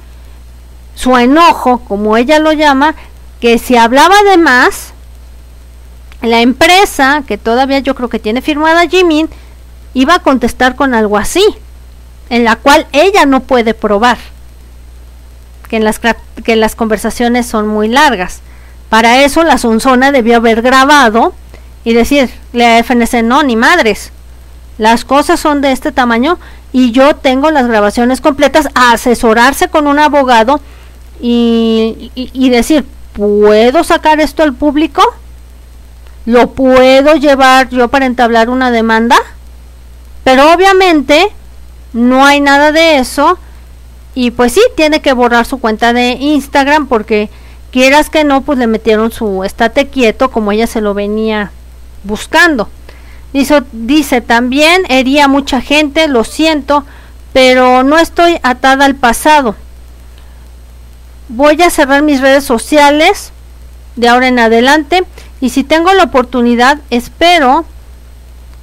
su enojo, como ella lo llama, que si hablaba de más, la empresa, que todavía yo creo que tiene firmada Jimin, iba a contestar con algo así, en la cual ella no puede probar que, en las, que las conversaciones son muy largas. Para eso la Sonzona debió haber grabado y decirle a FNC, no, ni madres, las cosas son de este tamaño y yo tengo las grabaciones completas, asesorarse con un abogado y, y decir, ¿puedo sacar esto al público? ¿Lo puedo llevar yo para entablar una demanda? Pero obviamente no hay nada de eso y pues sí, tiene que borrar su cuenta de Instagram porque quieras que no, pues le metieron su estate quieto como ella se lo venía buscando. Dice, dice también, hería mucha gente, lo siento, pero no estoy atada al pasado. Voy a cerrar mis redes sociales de ahora en adelante y si tengo la oportunidad, espero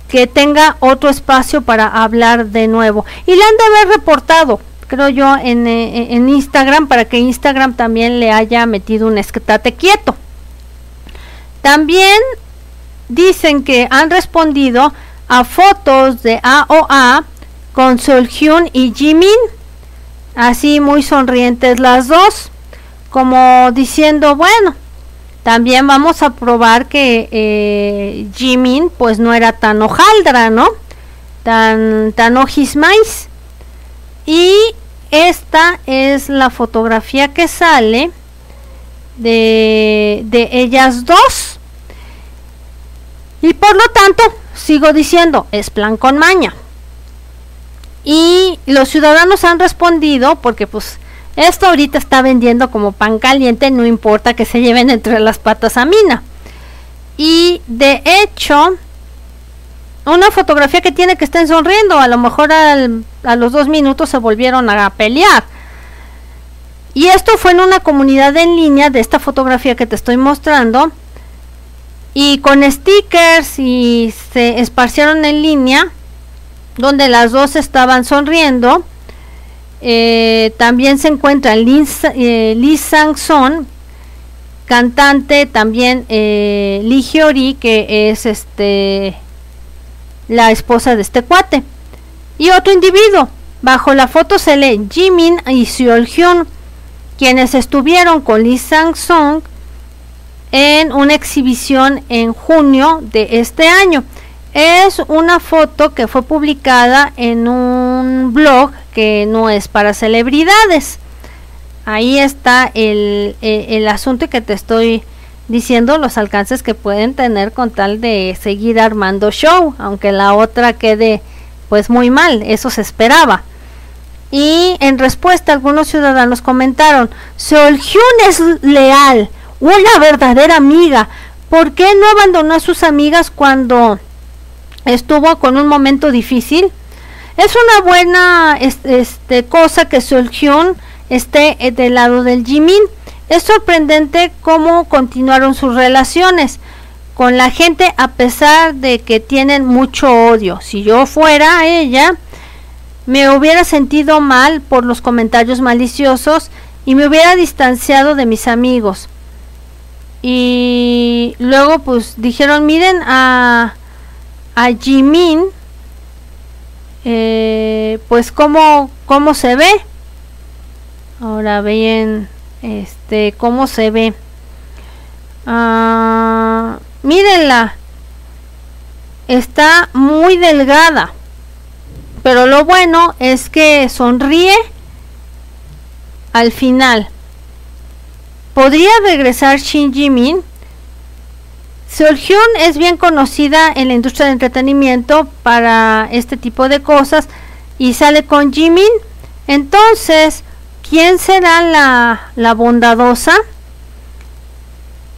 que tenga otro espacio para hablar de nuevo. Y le han de haber reportado, creo yo, en, eh, en Instagram para que Instagram también le haya metido un estate quieto. También dicen que han respondido a fotos de AOA con Solhyun y Jimin, así muy sonrientes las dos, como diciendo, bueno, también vamos a probar que eh, Jimin pues no era tan hojaldra, ¿no? Tan, tan ojismais. Y esta es la fotografía que sale de, de ellas dos. Y por lo tanto, sigo diciendo, es plan con maña. Y los ciudadanos han respondido, porque pues esto ahorita está vendiendo como pan caliente, no importa que se lleven entre las patas a Mina. Y de hecho, una fotografía que tiene que estén sonriendo, a lo mejor a los dos minutos se volvieron a pelear. Y esto fue en una comunidad en línea de esta fotografía que te estoy mostrando. Y con stickers y se esparcieron en línea, donde las dos estaban sonriendo eh, también se encuentra Lee, eh, Sang-son, cantante también eh, Lee Hyori, que es este la esposa de este cuate. Y otro individuo. Bajo la foto se lee Jimin y Seol Hyun, quienes estuvieron con Lee Sang-song en una exhibición en junio de este año. Es una foto que fue publicada en un blog que no es para celebridades. Ahí está el, el, asunto que te estoy diciendo, los alcances que pueden tener con tal de seguir armando show, aunque la otra quede pues muy mal, eso se esperaba. Y en respuesta algunos ciudadanos comentaron, Seol es leal, una verdadera amiga, ¿por qué no abandonó a sus amigas cuando estuvo con un momento difícil? Es una buena este, cosa que Solhyun esté eh, del lado del Jimin. Es sorprendente cómo continuaron sus relaciones con la gente a pesar de que tienen mucho odio. Si yo fuera ella, me hubiera sentido mal por los comentarios maliciosos y me hubiera distanciado de mis amigos. Y luego pues dijeron, miren a, a Jimin eh, pues cómo, cómo se ve. Ahora ven este cómo se ve. Ah, mírenla. Está muy delgada. Pero lo bueno es que sonríe al final. ¿Podría regresar Shin Jimin? Seolhyun es bien conocida en la industria del entretenimiento para este tipo de cosas y sale con Jimin. Entonces, ¿quién será la, la bondadosa?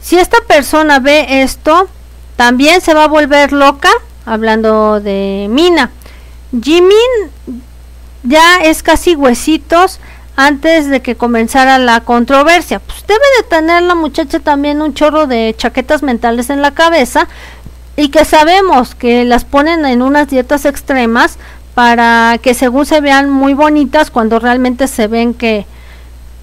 Si esta persona ve esto, también se va a volver loca, hablando de Mina. Jimin ya es casi huesitos antes de que comenzara la controversia. Pues debe de tener la muchacha también un chorro de chaquetas mentales en la cabeza y que sabemos que las ponen en unas dietas extremas para que según se vean muy bonitas cuando realmente se ven que,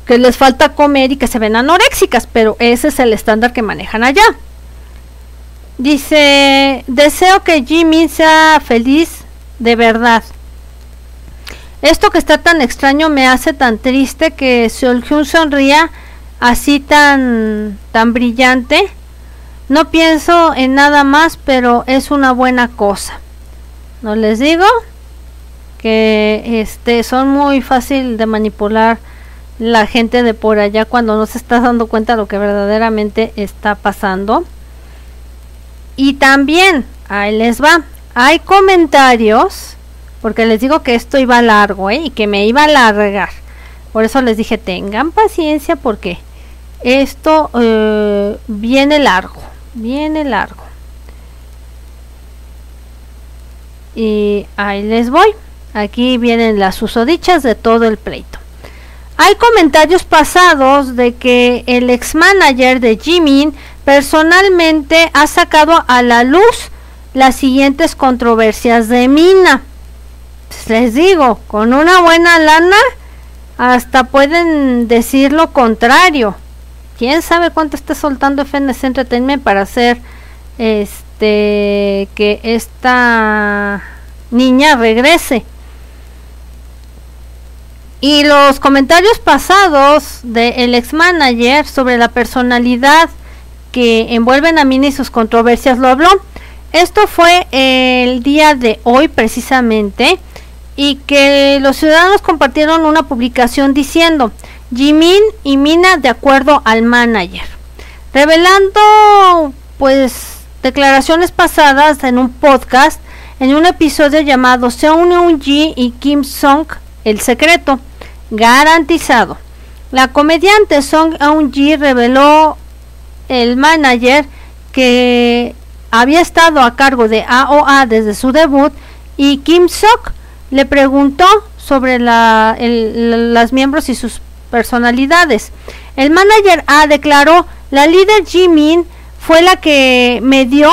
que les falta comer y que se ven anoréxicas, pero ese es el estándar que manejan allá. Dice, deseo que Jimmy sea feliz de verdad. Esto que está tan extraño me hace tan triste que Seolhyun sonría así tan tan brillante. No pienso en nada más, pero es una buena cosa. ¿No les digo? Que este son muy fácil de manipular la gente de por allá cuando no se está dando cuenta de lo que verdaderamente está pasando. Y también, ahí les va, hay comentarios porque les digo que esto iba largo ¿eh? y que me iba a largar. Por eso les dije, tengan paciencia porque esto eh, viene largo, viene largo. Y ahí les voy. Aquí vienen las usodichas de todo el pleito. Hay comentarios pasados de que el ex manager de Jimin personalmente ha sacado a la luz las siguientes controversias de Mina les digo, con una buena lana hasta pueden decir lo contrario. ¿Quién sabe cuánto está soltando FNC Entertainment para hacer este que esta niña regrese? Y los comentarios pasados del ex manager sobre la personalidad que envuelven a Mina y sus controversias lo habló. Esto fue el día de hoy precisamente y que los ciudadanos compartieron una publicación diciendo Jimin y Mina de acuerdo al manager, revelando pues declaraciones pasadas en un podcast en un episodio llamado Seung Eun Ji y Kim Song El secreto garantizado. La comediante Song Eun Ji reveló el manager que había estado a cargo de AOA desde su debut y Kim Sok le preguntó sobre la, las miembros y sus personalidades. El manager A declaró, la líder Jimin fue la que me dio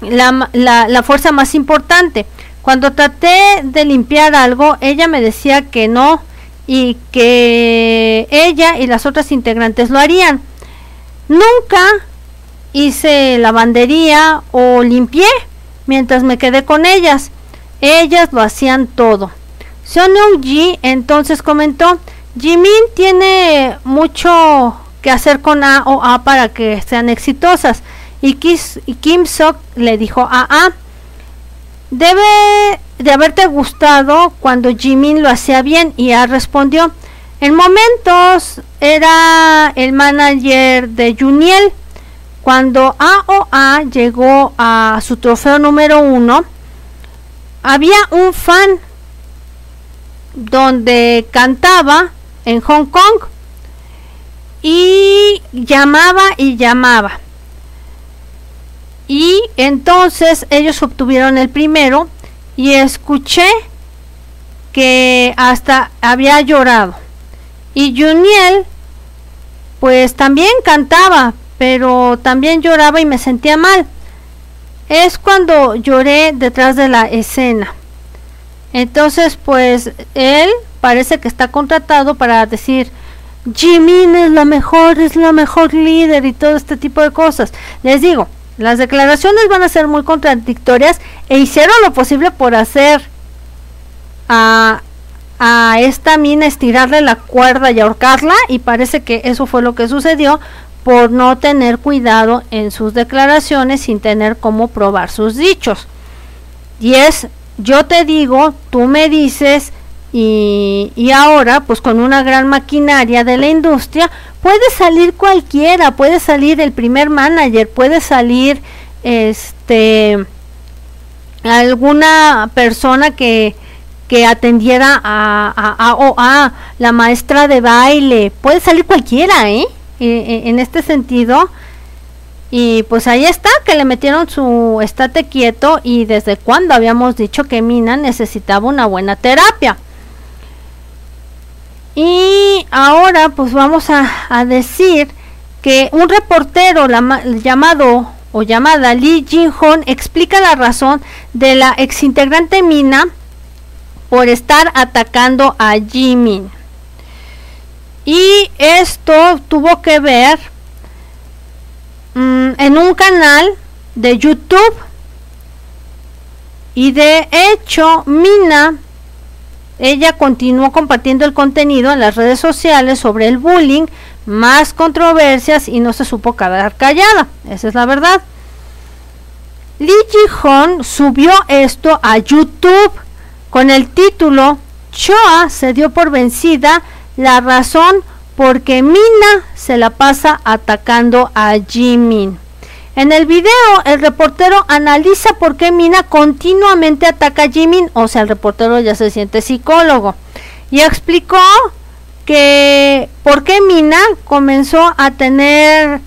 la, la, fuerza más importante. Cuando traté de limpiar algo, ella me decía que no y que ella y las otras integrantes lo harían. Nunca hice lavandería o limpié mientras me quedé con ellas. Ellas lo hacían todo. Seon Ji entonces comentó, Jimin tiene mucho que hacer con A o A para que sean exitosas. Y, Kim Sok le dijo a A, debe de haberte gustado cuando Jimin lo hacía bien y A respondió, en momentos era el manager de Juniel. Cuando A o A llegó a su trofeo número uno, había un fan donde cantaba en Hong Kong y llamaba y llamaba. Y entonces ellos obtuvieron el primero y escuché que hasta había llorado. Y Juniel pues también cantaba, pero también lloraba y me sentía mal es cuando lloré detrás de la escena. Entonces, pues él parece que está contratado para decir, Jimin es la mejor, es la mejor líder y todo este tipo de cosas. Les digo, las declaraciones van a ser muy contradictorias e hicieron lo posible por hacer a, a esta mina estirarle la cuerda y ahorcarla y parece que eso fue lo que sucedió por no tener cuidado en sus declaraciones sin tener cómo probar sus dichos. Y es, yo te digo, tú me dices, y, y, ahora pues con una gran maquinaria de la industria puede salir cualquiera, puede salir el primer manager, puede salir este alguna persona que, que atendiera a, a, a, la maestra de baile, puede salir cualquiera, ¿eh? E, e, en este sentido, y pues ahí está, que le metieron su estate quieto y desde cuando habíamos dicho que Mina necesitaba una buena terapia. Y ahora pues vamos a, decir que un reportero llamado o llamada Lee Jin-hon explica la razón de la exintegrante Mina por estar atacando a Jimin. Y esto tuvo que ver mm, en un canal de YouTube. Y de hecho, Mina ella continuó compartiendo el contenido en las redes sociales sobre el bullying, más controversias y no se supo quedar callada. Esa es la verdad. Lee Ji-hon subió esto a YouTube con el título Choa se dio por vencida, la razón porque Mina se la pasa atacando a Jimin. En el video, el reportero analiza por qué Mina continuamente ataca a Jimin, o sea, el reportero ya se siente psicólogo, y explicó que por qué Mina comenzó a tener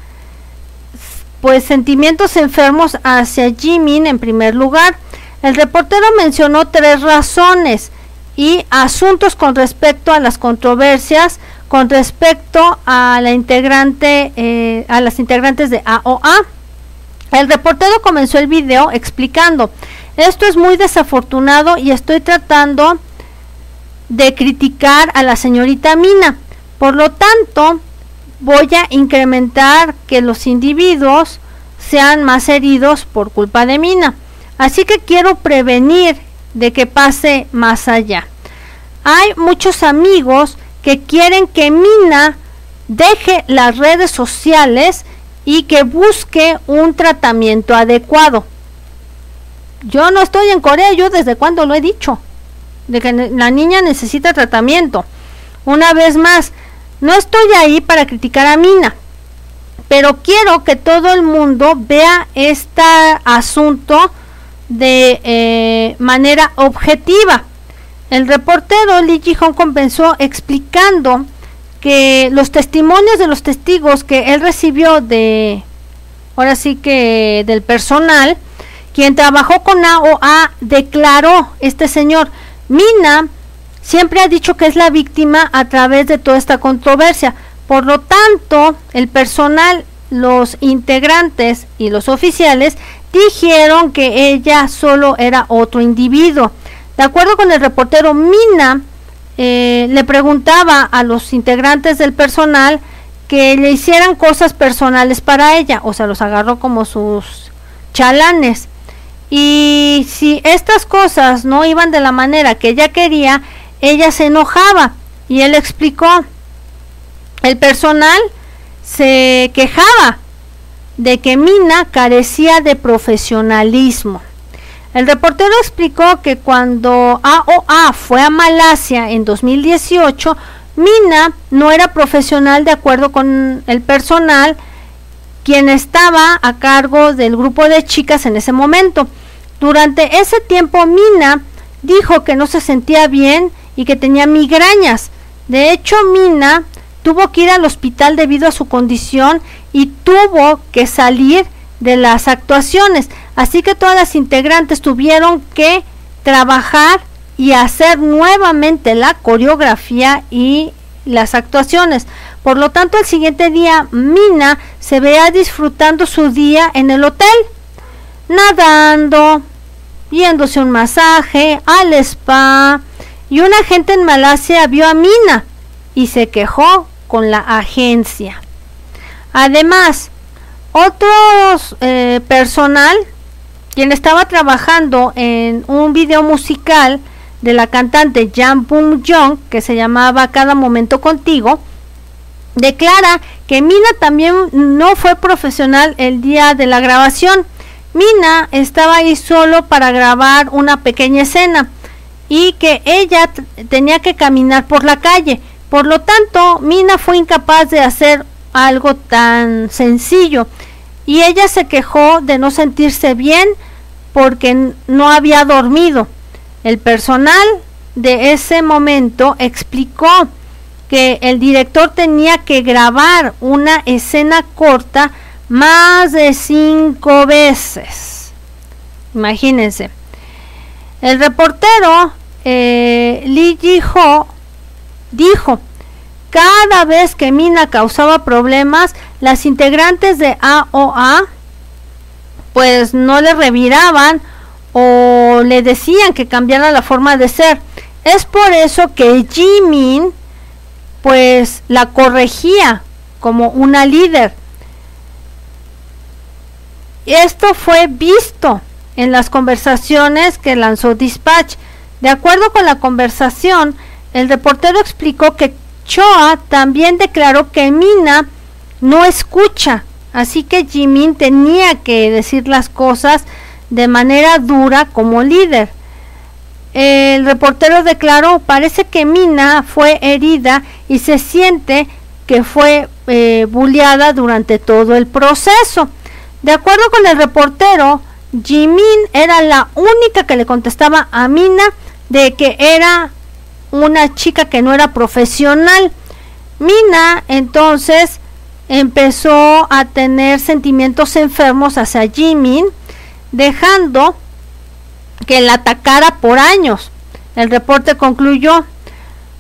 pues sentimientos enfermos hacia Jimin en primer lugar. El reportero mencionó tres razones y asuntos con respecto a las controversias con respecto a la integrante eh, a las integrantes de AOA. El reportero comenzó el video explicando, esto es muy desafortunado y estoy tratando de criticar a la señorita Mina. Por lo tanto, voy a incrementar que los individuos sean más heridos por culpa de Mina. Así que quiero prevenir de que pase más allá. Hay muchos amigos que quieren que Mina deje las redes sociales y que busque un tratamiento adecuado. Yo no estoy en Corea, yo desde cuando lo he dicho, de que la niña necesita tratamiento. Una vez más, no estoy ahí para criticar a Mina, pero quiero que todo el mundo vea este asunto de eh, manera objetiva. El reportero Lee Ji-hong comenzó explicando que los testimonios de los testigos que él recibió de, ahora sí que del personal, quien trabajó con AOA, declaró este señor, Mina siempre ha dicho que es la víctima a través de toda esta controversia. Por lo tanto, el personal, los integrantes y los oficiales dijeron que ella solo era otro individuo. De acuerdo con el reportero Mina, eh, le preguntaba a los integrantes del personal que le hicieran cosas personales para ella, o sea, los agarró como sus chalanes. Y si estas cosas no iban de la manera que ella quería, ella se enojaba y él explicó. El personal se quejaba de que Mina carecía de profesionalismo. El reportero explicó que cuando AOA fue a Malasia en 2018, Mina no era profesional de acuerdo con el personal quien estaba a cargo del grupo de chicas en ese momento. Durante ese tiempo Mina dijo que no se sentía bien y que tenía migrañas. De hecho, Mina tuvo que ir al hospital debido a su condición y tuvo que salir de las actuaciones. Así que todas las integrantes tuvieron que trabajar y hacer nuevamente la coreografía y las actuaciones. Por lo tanto, el siguiente día Mina se veía disfrutando su día en el hotel, nadando, yéndose un masaje, al spa, y una gente en Malasia vio a Mina y se quejó con la agencia. Además, otros eh, personal quien estaba trabajando en un video musical de la cantante Jan Boom Jong que se llamaba Cada momento contigo declara que Mina también no fue profesional el día de la grabación Mina estaba ahí solo para grabar una pequeña escena y que ella tenía que caminar por la calle. Por lo tanto, Mina fue incapaz de hacer algo tan sencillo y ella se quejó de no sentirse bien porque no había dormido. El personal de ese momento explicó que el director tenía que grabar una escena corta más de cinco veces. Imagínense. El reportero eh, Lee Ji-ho dijo, cada vez que Mina causaba problemas, las integrantes de AOA pues no le reviraban o le decían que cambiara la forma de ser. Es por eso que Jimin pues la corregía como una líder. Esto fue visto en las conversaciones que lanzó Dispatch. De acuerdo con la conversación, el reportero explicó que Choa también declaró que Mina no escucha, así que Jimin tenía que decir las cosas de manera dura como líder. El reportero declaró, parece que Mina fue herida y se siente que fue eh, bulleada durante todo el proceso. De acuerdo con el reportero, Jimin era la única que le contestaba a Mina de que era una chica que no era profesional. Mina entonces empezó a tener sentimientos enfermos hacia Jimin, dejando que la atacara por años. El reporte concluyó,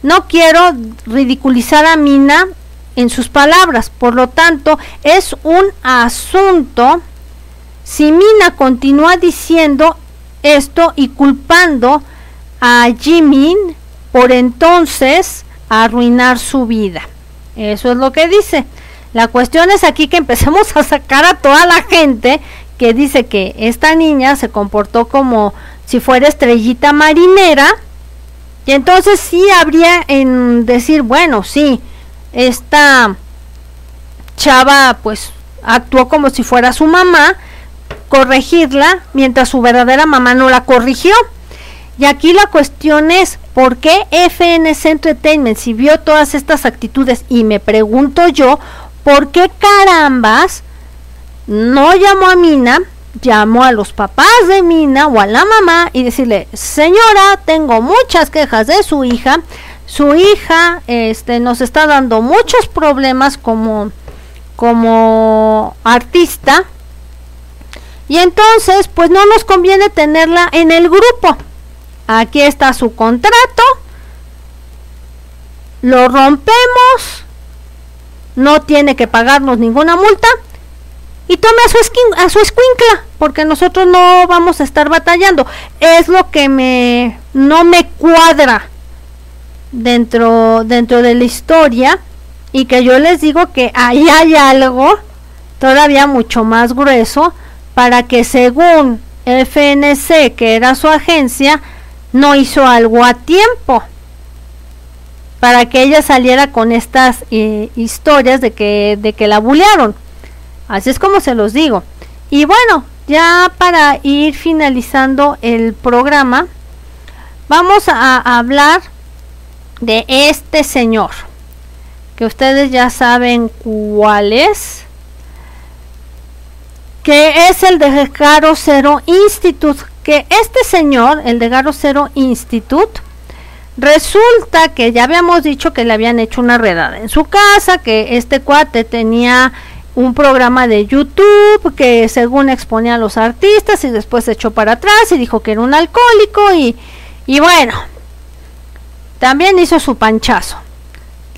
no quiero ridiculizar a Mina en sus palabras, por lo tanto es un asunto si Mina continúa diciendo esto y culpando a Jimin por entonces arruinar su vida. Eso es lo que dice. La cuestión es aquí que empecemos a sacar a toda la gente que dice que esta niña se comportó como si fuera estrellita marinera. Y entonces sí habría en decir, bueno, sí, esta chava pues actuó como si fuera su mamá, corregirla mientras su verdadera mamá no la corrigió. Y aquí la cuestión es, ¿por qué FNC Entertainment si vio todas estas actitudes? Y me pregunto yo, ¿por qué carambas no llamó a Mina llamó a los papás de Mina o a la mamá y decirle, señora, tengo muchas quejas de su hija, su hija este, nos está dando muchos problemas como, como artista y entonces pues no nos conviene tenerla en el grupo. Aquí está su contrato, lo rompemos, no tiene que pagarnos ninguna multa. Y tome a su, a su escuincla, porque nosotros no vamos a estar batallando. Es lo que me no me cuadra dentro, dentro de la historia. Y que yo les digo que ahí hay algo todavía mucho más grueso para que según FNC, que era su agencia, no hizo algo a tiempo para que ella saliera con estas eh, historias de que, de que la bullearon. Así es como se los digo. Y bueno, ya para ir finalizando el programa, vamos a hablar de este señor, que ustedes ya saben cuál es, que es el de Garo Zero Institute, que este señor, el de Garo Zero Institute, resulta que ya habíamos dicho que le habían hecho una redada en su casa, que este cuate tenía un programa de YouTube que según exponía a los artistas y después se echó para atrás y dijo que era un alcohólico y, y bueno, también hizo su panchazo.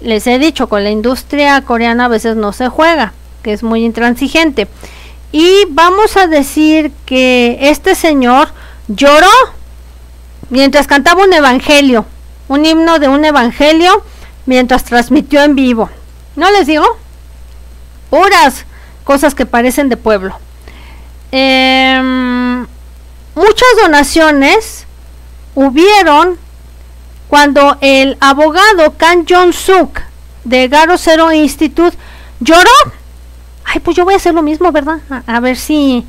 Les he dicho, con la industria coreana a veces no se juega, que es muy intransigente. Y vamos a decir que este señor lloró mientras cantaba un evangelio, un himno de un evangelio mientras transmitió en vivo. ¿No les digo? puras cosas que parecen de pueblo. Em, muchas donaciones hubieron cuando el abogado Kan Jong-suk de Garo Zero Institute lloró. Ay, pues yo voy a hacer lo mismo, ¿verdad? A, ver si.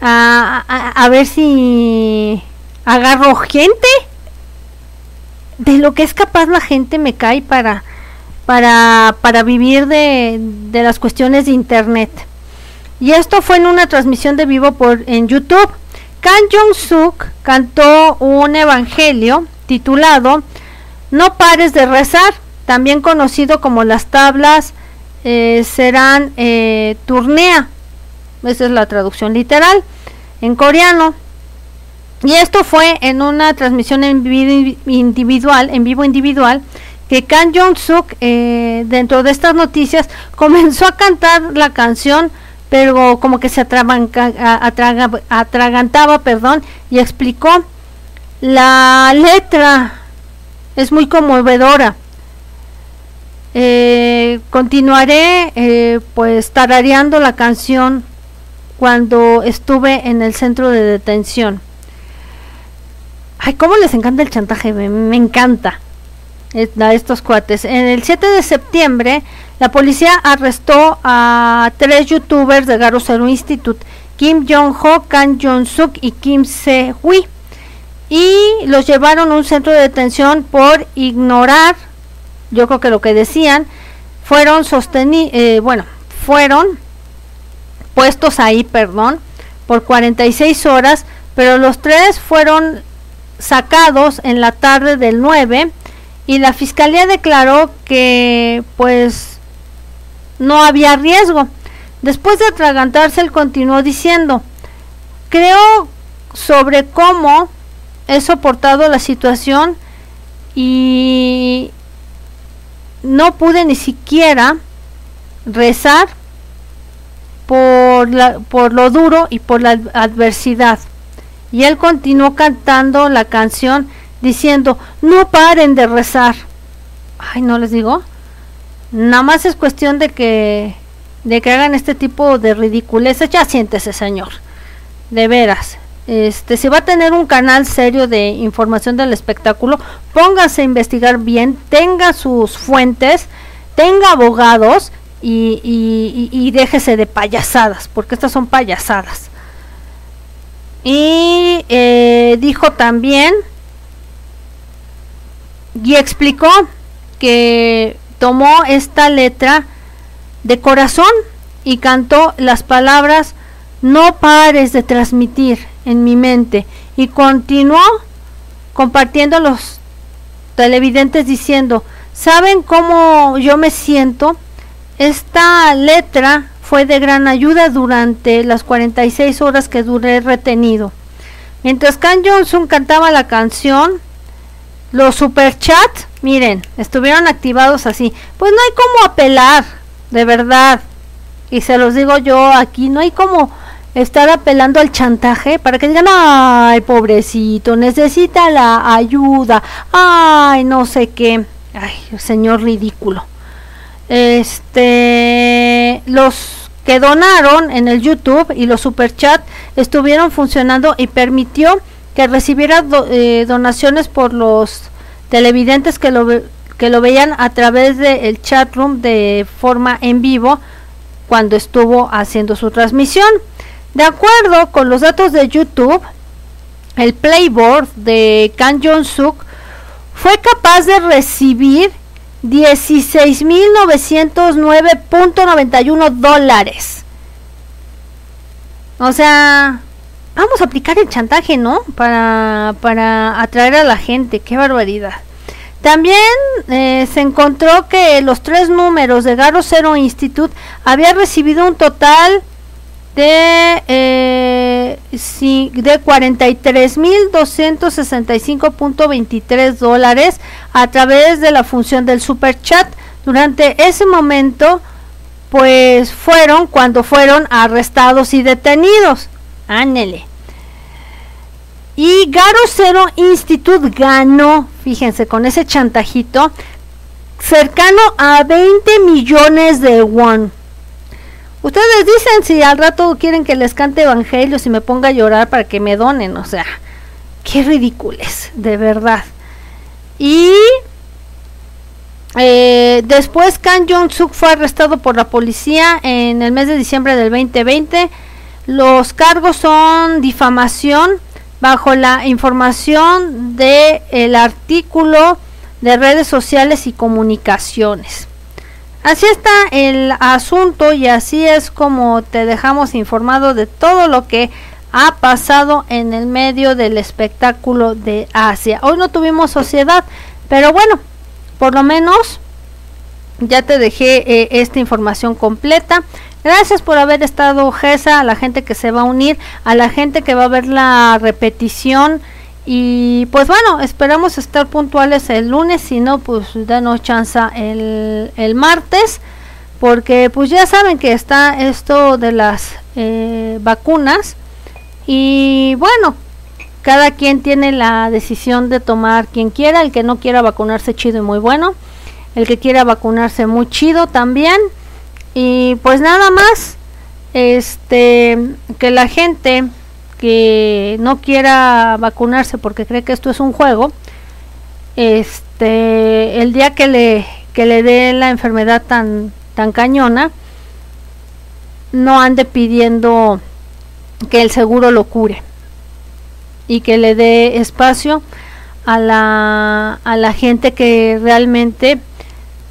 A, a, ver si. Agarro gente. de lo que es capaz la gente me cae para, para, para vivir de, de las cuestiones de internet. Y esto fue en una transmisión de vivo por en YouTube. Kan Jong-suk cantó un evangelio titulado No pares de rezar, también conocido como las tablas eh, serán eh, turnea. Esa es la traducción literal en coreano. Y esto fue en una transmisión en vivo individual, en vivo individual, que Kan Jong-suk, eh, dentro de estas noticias, comenzó a cantar la canción pero como que se atragantaba, perdón, y explicó, la letra es muy conmovedora. Eh, continuaré eh, pues tarareando la canción cuando estuve en el centro de detención. Ay, cómo les encanta el chantaje, me, encanta eh, a estos cuates. En el 7 de septiembre la policía arrestó a tres youtubers de Garo Zero Institute, Kim Jong-ho, Kang Jong-suk y Kim Se-hui, y los llevaron a un centro de detención por ignorar, yo creo que lo que decían, fueron sostenidos, eh, bueno, fueron puestos ahí, perdón, por 46 horas, pero los tres fueron sacados en la tarde del 9 y la fiscalía declaró que pues no había riesgo. Después de atragantarse, él continuó diciendo, creo sobre cómo he soportado la situación y no pude ni siquiera rezar por, la, por lo duro y por la adversidad. Y él continuó cantando la canción diciendo, no paren de rezar. Ay, no les digo. Nada más es cuestión de que de que hagan este tipo de ridiculeces. Ya siéntese, señor. De veras. Este, si va a tener un canal serio de información del espectáculo, póngase a investigar bien, tenga sus fuentes, tenga abogados y, déjese de payasadas, porque estas son payasadas. Y eh, dijo también y explicó que tomó esta letra de corazón y cantó las palabras no pares de transmitir en mi mente y continuó compartiendo a los televidentes diciendo ¿saben cómo yo me siento? Esta letra fue de gran ayuda durante las 46 horas que duré retenido. Mientras Can Johnson cantaba la canción, los superchats, miren, estuvieron activados así. Pues no hay como apelar, de verdad. Y se los digo yo aquí, no hay como estar apelando al chantaje para que digan, ay, pobrecito, necesita la ayuda, ay, no sé qué, ay, señor ridículo. Este, los que donaron en el YouTube y los superchat estuvieron funcionando y permitió que recibiera eh, donaciones por los televidentes que lo, que lo veían a través del chat room de forma en vivo cuando estuvo haciendo su transmisión. De acuerdo con los datos de YouTube, el playboard de Kan Jong-suk fue capaz de recibir 16.909.91 dólares. O sea, vamos a aplicar el chantaje, ¿no? Para, para atraer a la gente, qué barbaridad. También eh, se encontró que los tres números de Garo Zero Institute había recibido un total de, eh, de 43.265.23 dólares a través de la función del super chat. Durante ese momento, pues fueron cuando fueron arrestados y detenidos. Ánele. Y Garo Zero Institute ganó, fíjense, con ese chantajito, cercano a 20 millones de won. Ustedes dicen si al rato quieren que les cante evangelios y me ponga a llorar para que me donen, o sea, qué ridículos, de verdad. Y eh, después Kan Jong-suk fue arrestado por la policía en el mes de diciembre del 2020. Los cargos son difamación, bajo la información del el artículo de redes sociales y comunicaciones. Así está el asunto y así es como te dejamos informado de todo lo que ha pasado en el medio del espectáculo de Asia. Hoy no tuvimos sociedad, pero bueno, por lo menos ya te dejé eh, esta información completa. Gracias por haber estado, Gesa, a la gente que se va a unir, a la gente que va a ver la repetición. Y pues bueno, esperamos estar puntuales el lunes, si no, pues danos chance el, el martes, porque pues ya saben que está esto de las eh, vacunas. Y bueno, cada quien tiene la decisión de tomar quien quiera, el que no quiera vacunarse chido y muy bueno, el que quiera vacunarse muy chido también. Y pues nada más, este, que la gente que no quiera vacunarse porque cree que esto es un juego, este, el día que le, que le dé la enfermedad tan, tan cañona, no ande pidiendo que el seguro lo cure y que le dé espacio a la, a la gente que realmente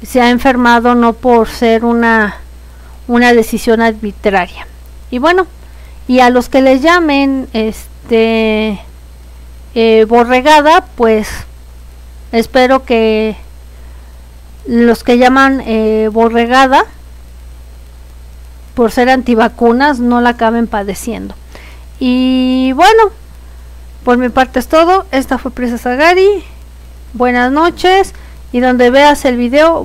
se ha enfermado no por ser una, una decisión arbitraria. Y bueno, y a los que les llamen este eh, borregada, pues espero que los que llaman eh, borregada por ser antivacunas no la acaben padeciendo. Y bueno, por mi parte es todo. Esta fue Prisa Sagari. Buenas noches. Y donde veas el video,